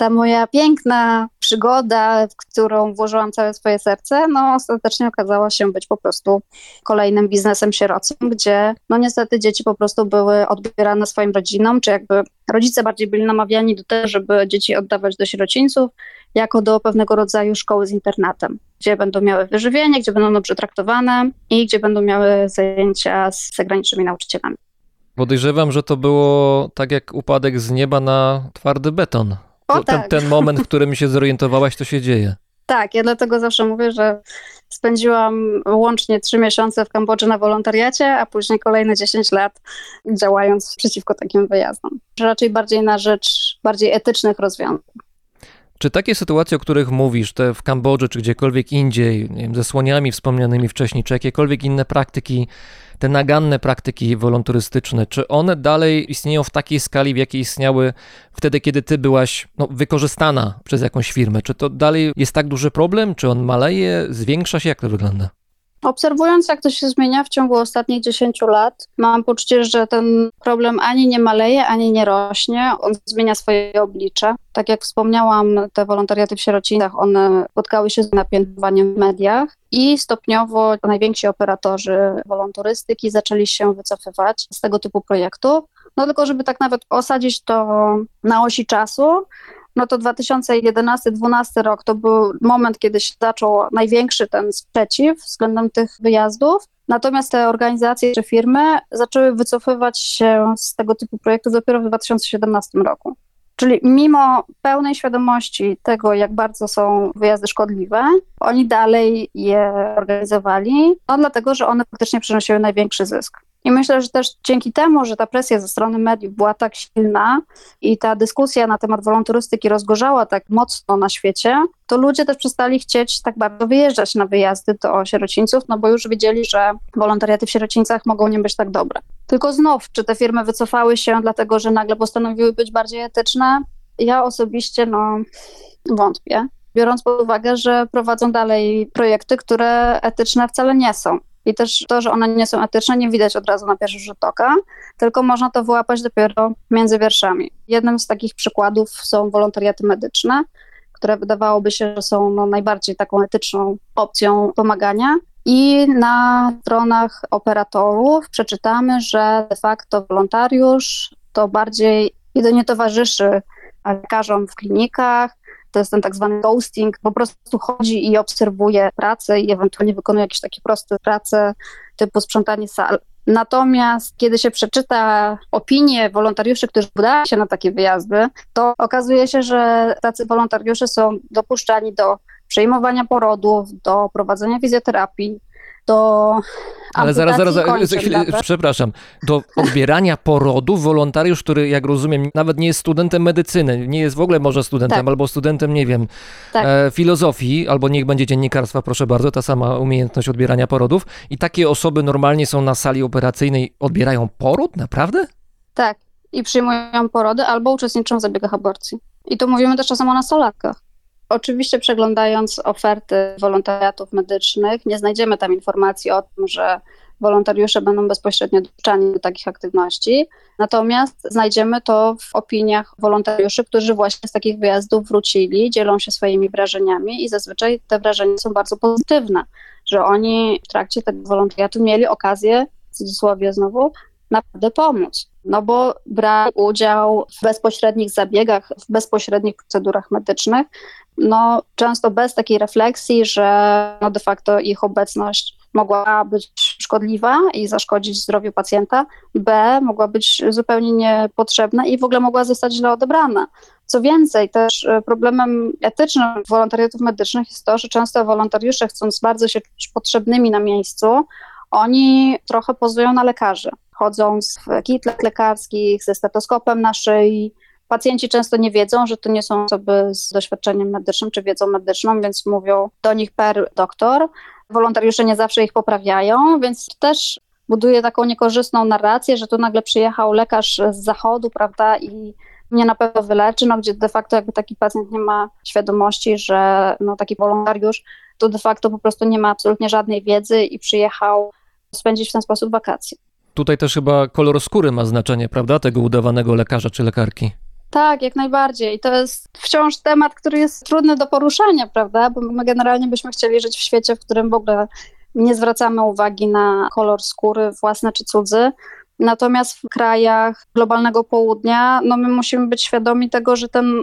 ta moja piękna przygoda, w którą włożyłam całe swoje serce, no ostatecznie okazała się być po prostu kolejnym biznesem sierocym, gdzie no niestety dzieci po prostu były odbierane swoim rodzinom, czy jakby rodzice bardziej byli namawiani do tego, żeby dzieci oddawać do sierocińców, jako do pewnego rodzaju szkoły z internatem, gdzie będą miały wyżywienie, gdzie będą dobrze traktowane i gdzie będą miały zajęcia z zagranicznymi nauczycielami. Podejrzewam, że to było tak jak upadek z nieba na twardy beton. O, To, ten, tak. ten moment, w którym się zorientowałaś, to się dzieje. Tak, ja dlatego zawsze mówię, że spędziłam łącznie trzy miesiące w Kambodży na wolontariacie, a później kolejne 10 lat działając przeciwko takim wyjazdom. Raczej bardziej na rzecz bardziej etycznych rozwiązań. Czy takie sytuacje, o których mówisz, te w Kambodży czy gdziekolwiek indziej, nie wiem, ze słoniami wspomnianymi wcześniej, czy jakiekolwiek inne praktyki, te naganne praktyki wolontarystyczne, czy one dalej istnieją w takiej skali, w jakiej istniały wtedy, kiedy ty byłaś no, wykorzystana przez jakąś firmę? Czy to dalej jest tak duży problem? Czy on maleje, zwiększa się? Jak to wygląda? Obserwując, jak to się zmienia w ciągu ostatnich 10 lat, mam poczucie, że ten problem ani nie maleje, ani nie rośnie. On zmienia swoje oblicze. Tak jak wspomniałam, te wolontariaty w sierocińcach, one spotkały się z napiętnowaniem w mediach i stopniowo najwięksi operatorzy wolontarystyki zaczęli się wycofywać z tego typu projektów. No tylko, żeby tak nawet osadzić to na osi czasu, no to 2011-2012 rok to był moment, kiedy się zaczął największy ten sprzeciw względem tych wyjazdów. Natomiast te organizacje czy firmy zaczęły wycofywać się z tego typu projektów dopiero w 2017 roku. Czyli mimo pełnej świadomości tego, jak bardzo są wyjazdy szkodliwe, oni dalej je organizowali, no dlatego, że one faktycznie przynosiły największy zysk. I myślę, że też dzięki temu, że ta presja ze strony mediów była tak silna i ta dyskusja na temat wolontarystyki rozgorzała tak mocno na świecie, to ludzie też przestali chcieć tak bardzo wyjeżdżać na wyjazdy do sierocińców, no bo już wiedzieli, że wolontariaty w sierocińcach mogą nie być tak dobre. Tylko znów, czy te firmy wycofały się dlatego, że nagle postanowiły być bardziej etyczne? Ja osobiście no wątpię, biorąc pod uwagę, że prowadzą dalej projekty, które etyczne wcale nie są. I też to, że one nie są etyczne, nie widać od razu na pierwszy rzut oka, tylko można to wyłapać dopiero między wierszami. Jednym z takich przykładów są wolontariaty medyczne, które wydawałoby się, że są no, najbardziej taką etyczną opcją pomagania. I na stronach operatorów przeczytamy, że de facto wolontariusz to bardziej jedynie towarzyszy lekarzom w klinikach, to jest ten tak zwany ghosting, po prostu chodzi i obserwuje pracę i ewentualnie wykonuje jakieś takie proste prace typu sprzątanie sal. Natomiast kiedy się przeczyta opinie wolontariuszy, którzy udają się na takie wyjazdy, to okazuje się, że tacy wolontariusze są dopuszczani do przejmowania porodów, do prowadzenia fizjoterapii, do Ale zaraz, zaraz, kończyn, chwilę, przepraszam. Do odbierania porodu wolontariusz, który jak rozumiem nawet nie jest studentem medycyny, nie jest w ogóle może studentem Tak. albo studentem, nie wiem, Tak. e, filozofii, albo niech będzie dziennikarstwa, proszę bardzo, ta sama umiejętność odbierania porodów. I takie osoby normalnie są na sali operacyjnej, odbierają poród? Naprawdę? Tak, i przyjmują porody albo uczestniczą w zabiegach aborcji. I tu mówimy też czasem o nastolatkach. Oczywiście przeglądając oferty wolontariatów medycznych, nie znajdziemy tam informacji o tym, że wolontariusze będą bezpośrednio dopuszczani do takich aktywności. Natomiast znajdziemy to w opiniach wolontariuszy, którzy właśnie z takich wyjazdów wrócili, dzielą się swoimi wrażeniami i zazwyczaj te wrażenia są bardzo pozytywne, że oni w trakcie tego wolontariatu mieli okazję, w cudzysłowie znowu, naprawdę pomóc. No bo brali udział w bezpośrednich zabiegach, w bezpośrednich procedurach medycznych, no często bez takiej refleksji, że no de facto ich obecność mogła być szkodliwa i zaszkodzić zdrowiu pacjenta, b mogła być zupełnie niepotrzebna i w ogóle mogła zostać źle odebrana. Co więcej, też e, problemem etycznym wolontariatów medycznych jest to, że często wolontariusze, chcąc bardzo się czuć potrzebnymi na miejscu, oni trochę pozują na lekarzy, chodząc w kitlach lekarskich, ze stetoskopem na szyi. Pacjenci często nie wiedzą, że to nie są osoby z doświadczeniem medycznym czy wiedzą medyczną, więc mówią do nich per doktor. Wolontariusze nie zawsze ich poprawiają, więc też buduje taką niekorzystną narrację, że tu nagle przyjechał lekarz z zachodu, prawda, i mnie na pewno wyleczy, no gdzie de facto jakby taki pacjent nie ma świadomości, że no, taki wolontariusz to de facto po prostu nie ma absolutnie żadnej wiedzy i przyjechał spędzić w ten sposób wakacje. Tutaj też chyba kolor skóry ma znaczenie, prawda, tego udawanego lekarza czy lekarki. Tak, jak najbardziej. To jest wciąż temat, który jest trudny do poruszania, prawda? Bo my generalnie byśmy chcieli żyć w świecie, w którym w ogóle nie zwracamy uwagi na kolor skóry własny czy cudzy. Natomiast w krajach globalnego południa, no my musimy być świadomi tego, że ten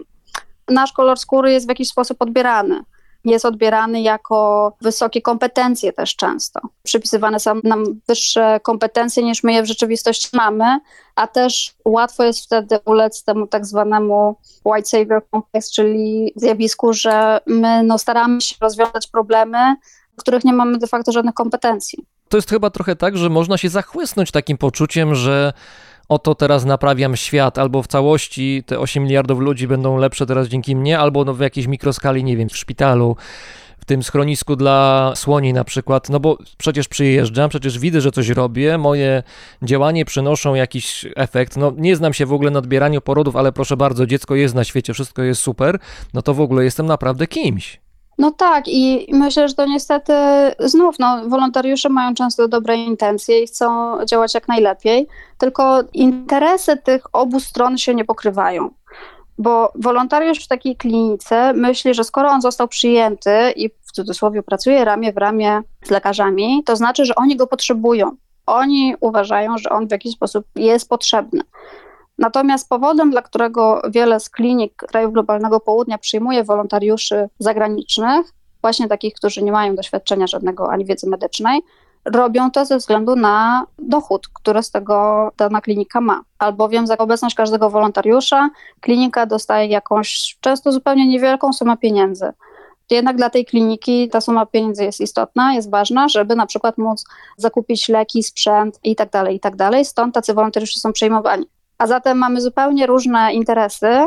nasz kolor skóry jest w jakiś sposób odbierany. Jest odbierany jako wysokie kompetencje też często. Przypisywane są nam wyższe kompetencje niż my je w rzeczywistości mamy, a też łatwo jest wtedy ulec temu tak zwanemu white savior complex, czyli zjawisku, że my no, staramy się rozwiązać problemy, których nie mamy de facto żadnych kompetencji. To jest chyba trochę tak, że można się zachłysnąć takim poczuciem, że oto teraz naprawiam świat, albo w całości te 8 miliardów ludzi będą lepsze teraz dzięki mnie, albo no w jakiejś mikroskali, nie wiem, w szpitalu, w tym schronisku dla słoni na przykład, no bo przecież przyjeżdżam, przecież widzę, że coś robię, moje działanie przynoszą jakiś efekt, no nie znam się w ogóle na odbieraniu porodów, ale proszę bardzo, dziecko jest na świecie, wszystko jest super, no to w ogóle jestem naprawdę kimś. No tak, i myślę, że to niestety znów, no, wolontariusze mają często dobre intencje i chcą działać jak najlepiej, tylko interesy tych obu stron się nie pokrywają. Bo wolontariusz w takiej klinice myśli, że skoro on został przyjęty i w cudzysłowie pracuje ramię w ramię z lekarzami, to znaczy, że oni go potrzebują. Oni uważają, że on w jakiś sposób jest potrzebny. Natomiast powodem, dla którego wiele z klinik krajów globalnego południa przyjmuje wolontariuszy zagranicznych, właśnie takich, którzy nie mają doświadczenia żadnego ani wiedzy medycznej, robią to ze względu na dochód, który z tego dana klinika ma. Albowiem za obecność każdego wolontariusza klinika dostaje jakąś często zupełnie niewielką sumę pieniędzy. Jednak dla tej kliniki ta suma pieniędzy jest istotna, jest ważna, żeby na przykład móc zakupić leki, sprzęt i tak dalej, i tak. Stąd tacy wolontariusze są przyjmowani. A zatem mamy zupełnie różne interesy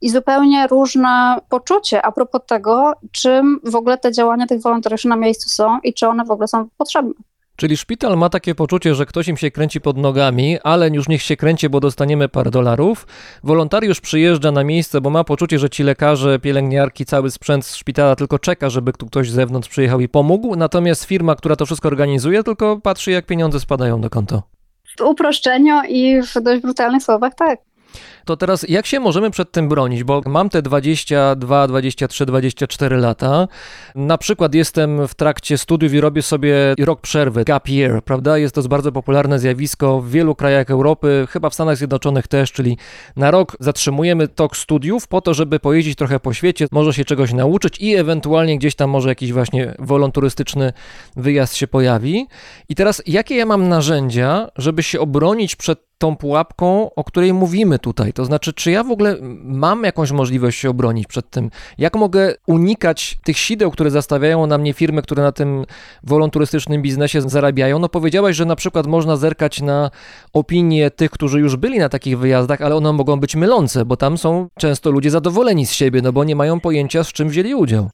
i zupełnie różne poczucie a propos tego, czym w ogóle te działania tych wolontariuszy na miejscu są i czy one w ogóle są potrzebne. Czyli szpital ma takie poczucie, że ktoś im się kręci pod nogami, ale już niech się kręci, bo dostaniemy parę dolarów. Wolontariusz przyjeżdża na miejsce, bo ma poczucie, że ci lekarze, pielęgniarki, cały sprzęt z szpitala tylko czeka, żeby tu ktoś z zewnątrz przyjechał i pomógł. Natomiast firma, która to wszystko organizuje, tylko patrzy, jak pieniądze spadają do konta. Uproszczeniu i w dość brutalnych słowach, tak. To teraz jak się możemy przed tym bronić? Bo mam te 22, 23, 24 lata. Na przykład jestem w trakcie studiów i robię sobie rok przerwy, gap year, prawda? Jest to bardzo popularne zjawisko w wielu krajach Europy, chyba w Stanach Zjednoczonych też, czyli na rok zatrzymujemy tok studiów po to, żeby pojeździć trochę po świecie, może się czegoś nauczyć i ewentualnie gdzieś tam może jakiś właśnie wolonturystyczny wyjazd się pojawi. I teraz jakie ja mam narzędzia, żeby się obronić przed tą pułapką, o której mówimy tutaj. To znaczy, czy ja w ogóle mam jakąś możliwość się obronić przed tym? Jak mogę unikać tych sideł, które zastawiają na mnie firmy, które na tym wolonturystycznym biznesie zarabiają? No powiedziałaś, że na przykład można zerkać na opinie tych, którzy już byli na takich wyjazdach, ale one mogą być mylące, bo tam są często ludzie zadowoleni z siebie, no bo nie mają pojęcia, z czym wzięli udział.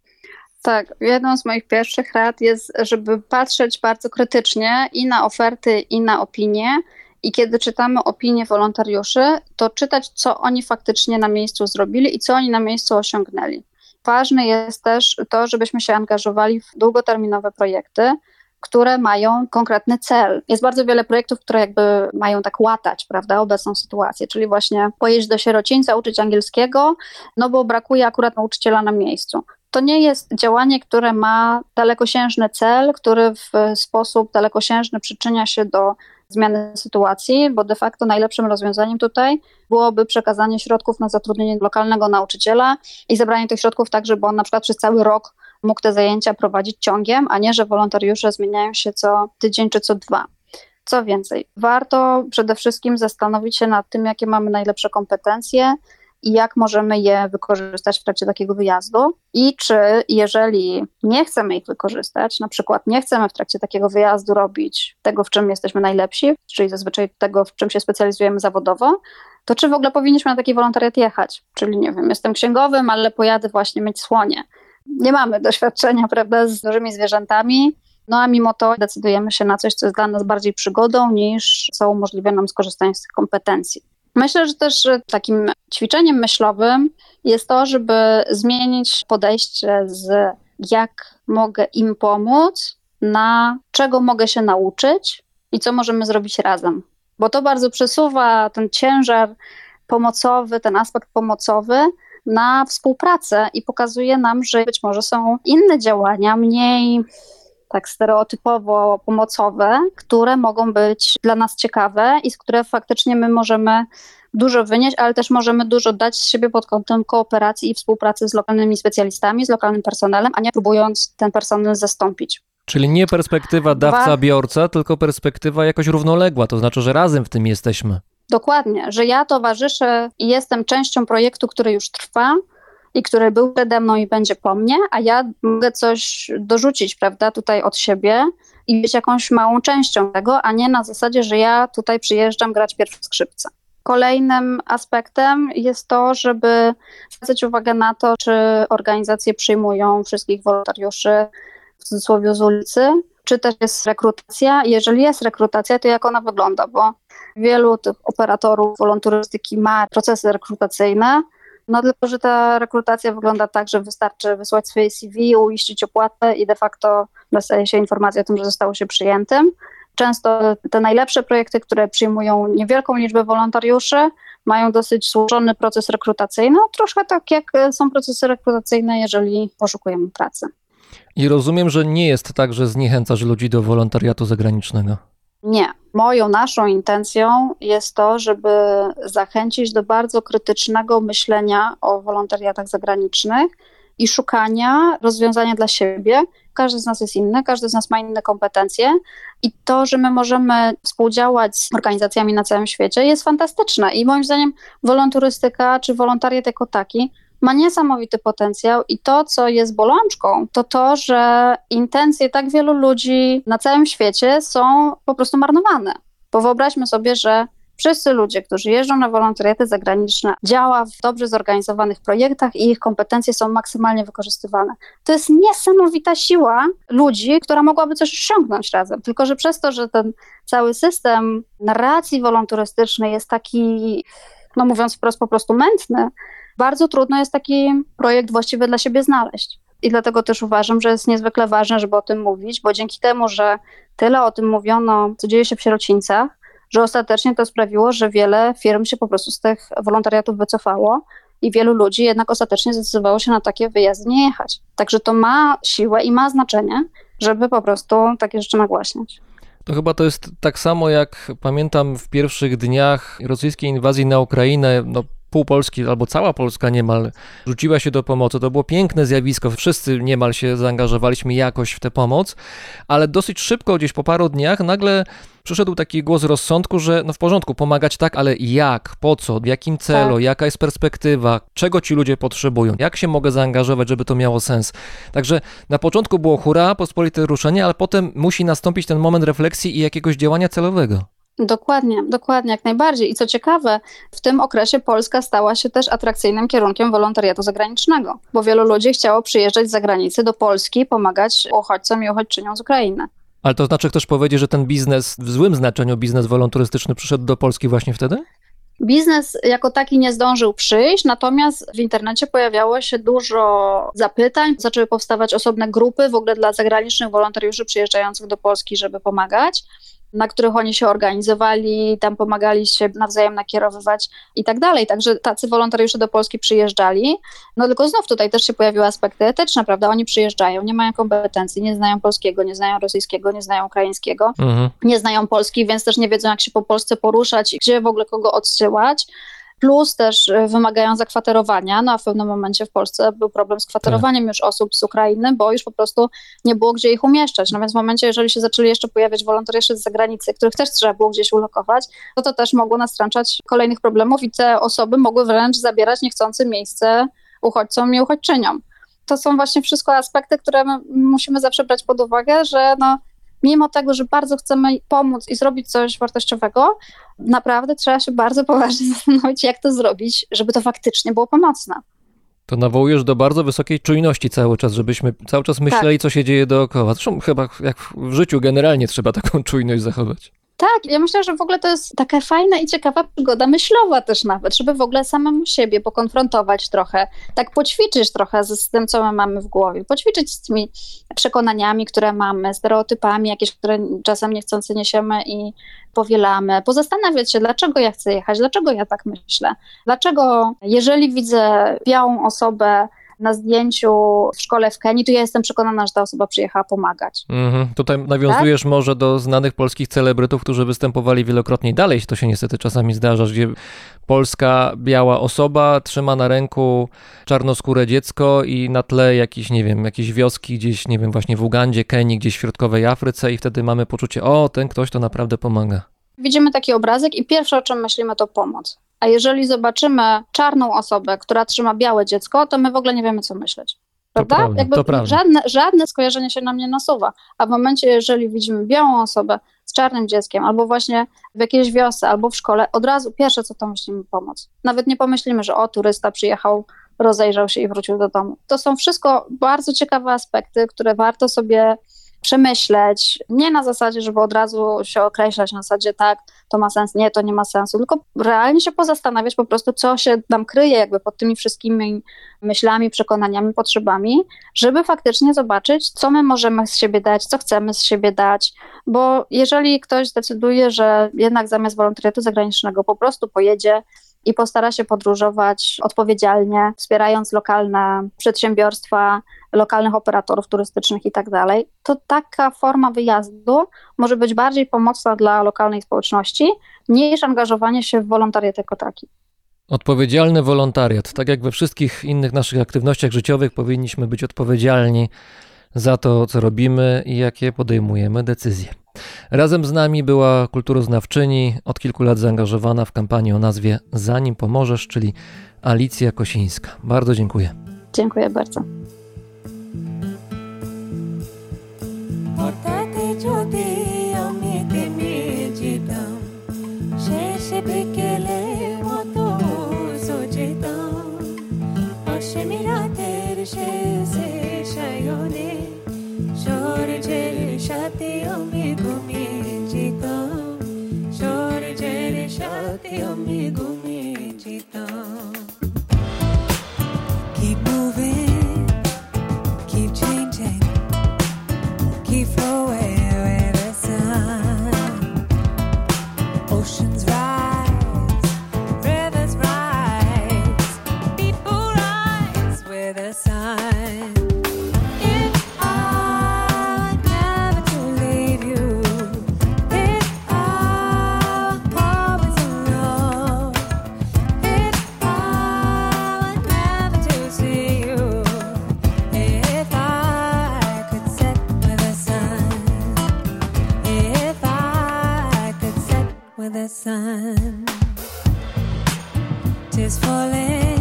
Tak, jedną z moich pierwszych rad jest, żeby patrzeć bardzo krytycznie i na oferty, i na opinie, i kiedy czytamy opinie wolontariuszy, to czytać, co oni faktycznie na miejscu zrobili i co oni na miejscu osiągnęli. Ważne jest też to, żebyśmy się angażowali w długoterminowe projekty, które mają konkretny cel. Jest bardzo wiele projektów, które jakby mają tak łatać, prawda, obecną sytuację, czyli właśnie pojeździć do sierocińca, uczyć angielskiego, no bo brakuje akurat nauczyciela na miejscu. To nie jest działanie, które ma dalekosiężny cel, który w sposób dalekosiężny przyczynia się do zmiany sytuacji, bo de facto najlepszym rozwiązaniem tutaj byłoby przekazanie środków na zatrudnienie lokalnego nauczyciela i zebranie tych środków tak, żeby on na przykład przez cały rok mógł te zajęcia prowadzić ciągiem, a nie, że wolontariusze zmieniają się co tydzień czy co dwa. Co więcej, warto przede wszystkim zastanowić się nad tym, jakie mamy najlepsze kompetencje, i jak możemy je wykorzystać w trakcie takiego wyjazdu. I czy jeżeli nie chcemy ich wykorzystać, na przykład nie chcemy w trakcie takiego wyjazdu robić tego, w czym jesteśmy najlepsi, czyli zazwyczaj tego, w czym się specjalizujemy zawodowo, to czy w ogóle powinniśmy na taki wolontariat jechać? Czyli nie wiem, jestem księgowym, ale pojadę właśnie mieć słonie. Nie mamy doświadczenia, prawda, z dużymi zwierzętami, No a mimo to decydujemy się na coś, co jest dla nas bardziej przygodą, niż co umożliwia nam skorzystanie z tych kompetencji. Myślę, że też takim ćwiczeniem myślowym jest to, żeby zmienić podejście z jak mogę im pomóc, na czego mogę się nauczyć i co możemy zrobić razem. Bo to bardzo przesuwa ten ciężar pomocowy, ten aspekt pomocowy na współpracę i pokazuje nam, że być może są inne działania, mniej tak stereotypowo pomocowe, które mogą być dla nas ciekawe i z które faktycznie my możemy dużo wynieść, ale też możemy dużo dać z siebie pod kątem kooperacji i współpracy z lokalnymi specjalistami, z lokalnym personelem, a nie próbując ten personel zastąpić. Czyli nie perspektywa dawca-biorca, tylko perspektywa jakoś równoległa, to znaczy, że razem w tym jesteśmy. Dokładnie, że ja towarzyszę i jestem częścią projektu, który już trwa i który był przede mną i będzie po mnie, a ja mogę coś dorzucić, prawda, tutaj od siebie i być jakąś małą częścią tego, a nie na zasadzie, że ja tutaj przyjeżdżam grać pierwsze skrzypce. Kolejnym aspektem jest to, żeby zwracać uwagę na to, czy organizacje przyjmują wszystkich wolontariuszy w cudzysłowie z ulicy, czy też jest rekrutacja. Jeżeli jest rekrutacja, to jak ona wygląda, bo wielu tych operatorów wolontarystyki ma procesy rekrutacyjne, no tylko, że ta rekrutacja wygląda tak, że wystarczy wysłać swoje CV, uiścić opłatę i de facto dostaje się informacja o tym, że zostało się przyjętym. Często te najlepsze projekty, które przyjmują niewielką liczbę wolontariuszy, mają dosyć złożony proces rekrutacyjny, troszkę tak jak są procesy rekrutacyjne, jeżeli poszukujemy pracy. I rozumiem, że nie jest tak, że zniechęcasz ludzi do wolontariatu zagranicznego. Nie. Moją, naszą intencją jest to, żeby zachęcić do bardzo krytycznego myślenia o wolontariatach zagranicznych i szukania rozwiązania dla siebie. Każdy z nas jest inny, każdy z nas ma inne kompetencje i to, że my możemy współdziałać z organizacjami na całym świecie jest fantastyczne i moim zdaniem wolonturystyka czy wolontariat jako taki ma niesamowity potencjał i to, co jest bolączką, to to, że intencje tak wielu ludzi na całym świecie są po prostu marnowane. Bo wyobraźmy sobie, że wszyscy ludzie, którzy jeżdżą na wolontariaty zagraniczne, działa w dobrze zorganizowanych projektach i ich kompetencje są maksymalnie wykorzystywane. To jest niesamowita siła ludzi, która mogłaby coś osiągnąć razem. Tylko, że przez to, że ten cały system narracji wolontarystycznej jest taki, no mówiąc wprost, po prostu mętny, bardzo trudno jest taki projekt właściwy dla siebie znaleźć. I dlatego też uważam, że jest niezwykle ważne, żeby o tym mówić, bo dzięki temu, że tyle o tym mówiono, co dzieje się w sierocińcach, że ostatecznie to sprawiło, że wiele firm się po prostu z tych wolontariatów wycofało i wielu ludzi jednak ostatecznie zdecydowało się na takie wyjazdy nie jechać. Także to ma siłę i ma znaczenie, żeby po prostu takie rzeczy nagłaśniać. To chyba to jest tak samo jak pamiętam w pierwszych dniach rosyjskiej inwazji na Ukrainę, no pół Polski albo cała Polska niemal rzuciła się do pomocy. To było piękne zjawisko. Wszyscy niemal się zaangażowaliśmy jakoś w tę pomoc, ale dosyć szybko, gdzieś po paru dniach, nagle przyszedł taki głos rozsądku, że no w porządku, pomagać tak, ale jak, po co, w jakim celu, tak. jaka jest perspektywa, czego ci ludzie potrzebują, jak się mogę zaangażować, żeby to miało sens. Także na początku było hura, pospolite ruszenie, ale potem musi nastąpić ten moment refleksji i jakiegoś działania celowego. Dokładnie, dokładnie, jak najbardziej. I co ciekawe, w tym okresie Polska stała się też atrakcyjnym kierunkiem wolontariatu zagranicznego, bo wielu ludzi chciało przyjeżdżać z zagranicy do Polski, pomagać uchodźcom i uchodźczyniom z Ukrainy. Ale to znaczy chcesz powiedzieć, że ten biznes, w złym znaczeniu biznes wolontarystyczny przyszedł do Polski właśnie wtedy? Biznes jako taki nie zdążył przyjść, natomiast w internecie pojawiało się dużo zapytań. Zaczęły powstawać osobne grupy w ogóle dla zagranicznych wolontariuszy przyjeżdżających do Polski, żeby pomagać na których oni się organizowali, tam pomagali się nawzajem nakierowywać i tak dalej. Także tacy wolontariusze do Polski przyjeżdżali. No tylko znów tutaj też się pojawiły aspekty etyczne, prawda? Oni przyjeżdżają, nie mają kompetencji, nie znają polskiego, nie znają rosyjskiego, nie znają ukraińskiego, mhm. nie znają Polski, więc też nie wiedzą, jak się po Polsce poruszać, gdzie w ogóle kogo odsyłać plus też y, wymagają zakwaterowania. No a w pewnym momencie w Polsce był problem z kwaterowaniem tak. już osób z Ukrainy, bo już po prostu nie było gdzie ich umieszczać. No więc w momencie, jeżeli się zaczęli jeszcze pojawiać wolontariusze z zagranicy, których też trzeba było gdzieś ulokować, to to też mogło nastręczać kolejnych problemów i te osoby mogły wręcz zabierać niechcący miejsce uchodźcom i uchodźczyniom. To są właśnie wszystko aspekty, które musimy zawsze brać pod uwagę, że no, mimo tego, że bardzo chcemy pomóc i zrobić coś wartościowego, naprawdę trzeba się bardzo poważnie zastanowić, jak to zrobić, żeby to faktycznie było pomocne. To nawołujesz do bardzo wysokiej czujności cały czas, żebyśmy cały czas myśleli, co się dzieje dookoła. Zresztą chyba jak w życiu generalnie trzeba taką czujność zachować. Tak, ja myślę, że w ogóle to jest taka fajna i ciekawa przygoda myślowa też nawet, żeby w ogóle samemu siebie pokonfrontować trochę, tak poćwiczyć trochę z, tym, co my mamy w głowie, poćwiczyć z tymi przekonaniami, które mamy, stereotypami jakieś, które czasem niechcący niesiemy i powielamy, pozastanawiać się, dlaczego ja chcę jechać, dlaczego ja tak myślę, dlaczego jeżeli widzę białą osobę, na zdjęciu w szkole w Kenii, to ja jestem przekonana, że ta osoba przyjechała pomagać. Mhm. Tutaj nawiązujesz tak? może do znanych polskich celebrytów, którzy występowali wielokrotnie dalej. To się niestety czasami zdarza, gdzie polska biała osoba trzyma na ręku czarnoskóre dziecko i na tle jakiś, nie wiem, jakieś wioski gdzieś, nie wiem, właśnie w Ugandzie, Kenii, gdzieś w środkowej Afryce i wtedy mamy poczucie, o, ten ktoś to naprawdę pomaga. Widzimy taki obrazek i pierwsze o czym myślimy to pomoc. A jeżeli zobaczymy czarną osobę, która trzyma białe dziecko, to my w ogóle nie wiemy, co myśleć. Prawda? To prawda, Jakby to prawda. Żadne, żadne skojarzenie się nam nie nasuwa. A w momencie, jeżeli widzimy białą osobę z czarnym dzieckiem, albo właśnie w jakiejś wiosce, albo w szkole, od razu pierwsze, co to myślimy, pomoc. Nawet nie pomyślimy, że o, turysta przyjechał, rozejrzał się i wrócił do domu. To są wszystko bardzo ciekawe aspekty, które warto sobie przemyśleć, nie na zasadzie, żeby od razu się określać na zasadzie tak, to ma sens, nie, to nie ma sensu, tylko realnie się pozastanawiać po prostu, co się nam kryje jakby pod tymi wszystkimi myślami, przekonaniami, potrzebami, żeby faktycznie zobaczyć, co my możemy z siebie dać, co chcemy z siebie dać, bo jeżeli ktoś zdecyduje, że jednak zamiast wolontariatu zagranicznego po prostu pojedzie i postara się podróżować odpowiedzialnie, wspierając lokalne przedsiębiorstwa, lokalnych operatorów turystycznych i tak to taka forma wyjazdu może być bardziej pomocna dla lokalnej społeczności niż angażowanie się w wolontariat jako taki. Odpowiedzialny wolontariat. Tak jak we wszystkich innych naszych aktywnościach życiowych, powinniśmy być odpowiedzialni za to, co robimy i jakie podejmujemy decyzje. Razem z nami była kulturoznawczyni, od kilku lat zaangażowana w kampanię o nazwie Zanim Pomożesz, czyli Alicja Kosińska. Bardzo dziękuję. Dziękuję bardzo. সে মিরাতের সায়নে সাথে আমি ঘুমিয়েছি তো। সূর্যের সাথে আমি ঘুমিয়েছি তো। the sun. Tis falling.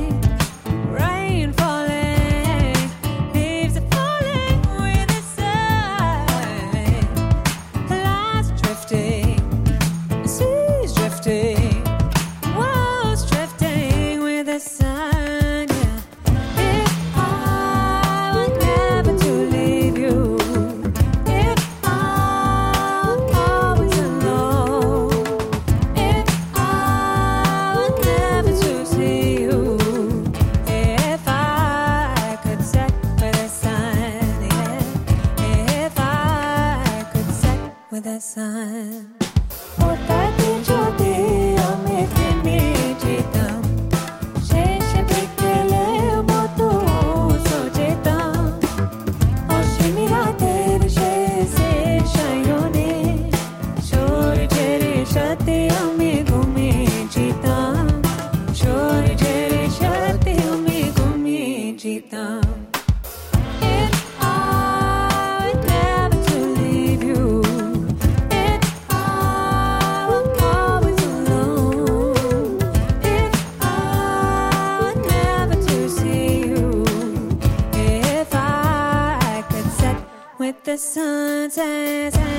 Sun. the sun sets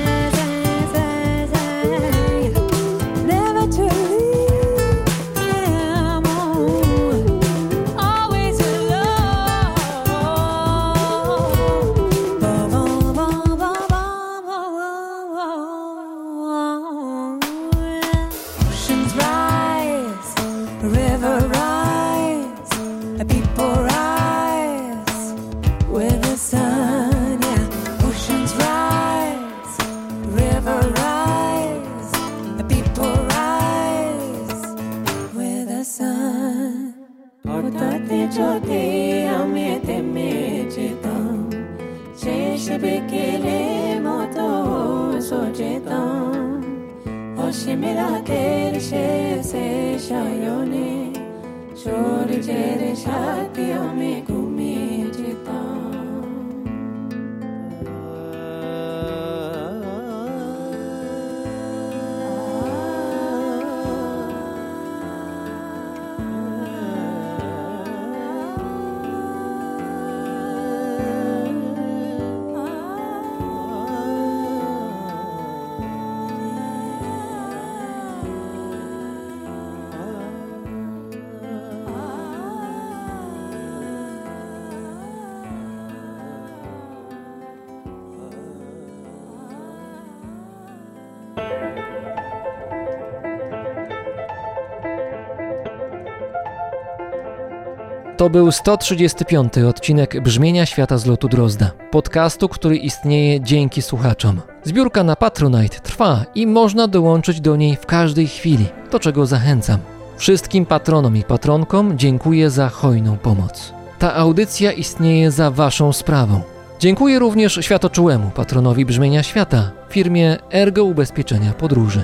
To był 135 odcinek Brzmienia Świata z lotu Drozda, podcastu, który istnieje dzięki słuchaczom. Zbiórka na Patronite trwa i można dołączyć do niej w każdej chwili, do czego zachęcam. Wszystkim patronom i patronkom dziękuję za hojną pomoc. Ta audycja istnieje za Waszą sprawą. Dziękuję również światoczułemu patronowi Brzmienia Świata, firmie Ergo Ubezpieczenia Podróży.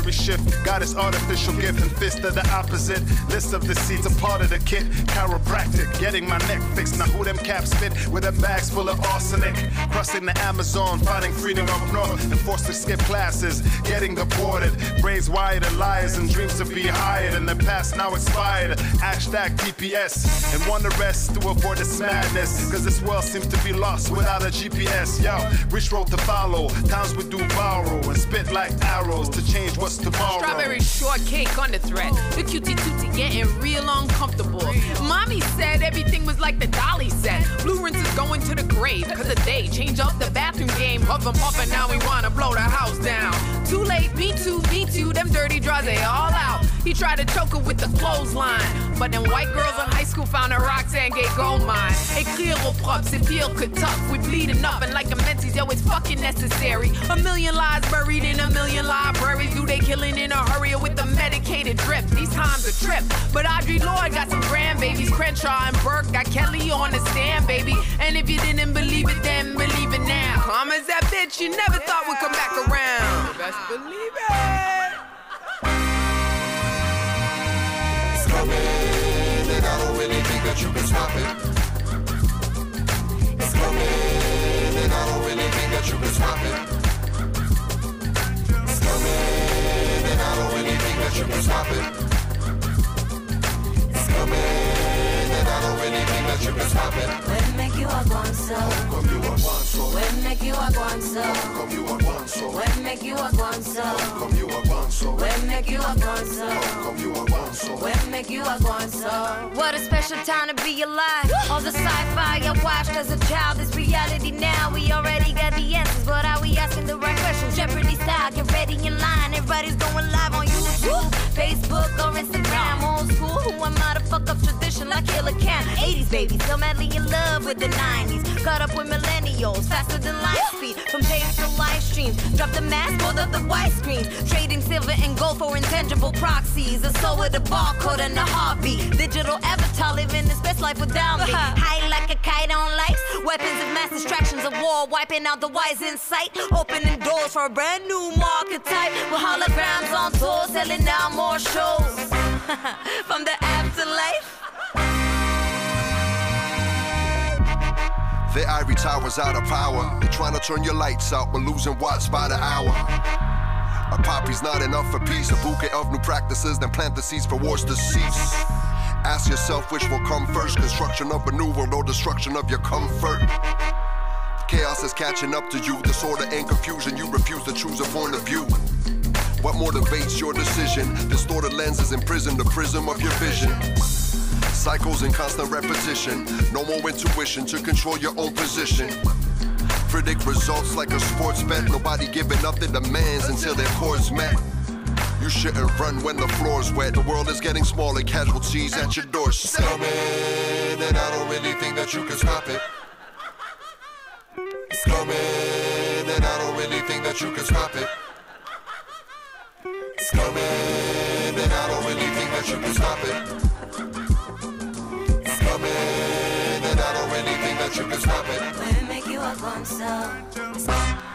Planetary shift, got its artificial gift and fist of the opposite. List of the seeds, a part of the kit. Chiropractic, getting my neck fixed. Now who them caps fit with them bags full of arsenic? Crossing the Amazon, finding freedom up north, and forced to skip classes, getting deported. Brains wired and lies and dreams to be hired. In the past now expired. Hashtag TPS and want the rest to avoid this madness. Cause this world seems to be lost without a GPS. Yo, rich road to follow. Times we do borrow and spit like arrows to change what's tomorrow. Strawberry shortcake on the thread. The cutie tootie getting real uncomfortable. Mommy said everything was like the dolly said. Blue grave. Cause day change up the bathroom game. Huff and puff and now we wanna blow the house down. Too late, me too, me too. Them dirty draws, they all out. He tried to choke her with the clothesline. But then white girls in high school found a Roxanne gay gold mine. Écrire au propre, c'est pire que tough. We bleeding up and like a menses, yo, it's fucking necessary. A million lies buried in a million libraries. Do they killing in a hurry or with the medicated drip? These times a trip. But Audrey Lloyd got some grandbabies. Crenshaw and Burke got Kelly on the stand, baby. And if you didn't believe it then, believe it now. Calm as that bitch you never thought would come back around. Best believe it. It's coming, and I don't really think that you can stop it. It's coming, and I don't really think that you can stop it. It's coming, and I don't really think that you can stop it. It's coming, and I don't really think that you can stop it. You a guanso? Come you a guanso, When make you a guanso? come you a guanso, When make you a guanso? come you a guanso, When make you a guanso? come you a guanso. When make you a guanso? What a special time to be alive. All the sci-fi I watched as a child is reality now. We already got the answers, but are we asking the right questions? Jeopardy style, get ready in line. Everybody's going live on YouTube, Facebook, or Instagram. Old school, who am I to fuck up tradition like Killer Cam? 80s babies, still madly in love with the 90s. Caught up with millennials, faster than light speed. From tapes to live streams, drop the mask, pulled up the white screens. Trading silver and gold for intangible proxies. A soul with a barcode and a heartbeat. Digital avatar living his best life without me. Uh-huh. High like a kite on lights. Weapons of mass distractions of war, wiping out the wise in sight. Opening doors for a brand new market type. With holograms on tour, selling out more shows. From the afterlife. The ivory tower's out of power. They're trying to turn your lights out, but losing watts by the hour. A poppy's not enough for peace. A bouquet of new practices, then plant the seeds for wars to cease. Ask yourself which will come first construction of a new world or destruction of your comfort. Chaos is catching up to you, disorder and confusion. You refuse to choose a point of view. What motivates your decision? Distorted lenses imprison the prism of your vision. Cycles in constant repetition. No more intuition to control your own position. Predict results like a sports bet. Nobody giving up their demands until their cores met. You shouldn't run when the floor's wet. The world is getting smaller, casualties at your doorstep. It's coming, and I don't really think that you can stop it. It's coming, and I don't really think that you can stop it. It's coming, and I don't really think that you can stop it. Coming, and I don't really think that you can stop it. Let me make you a gonzo.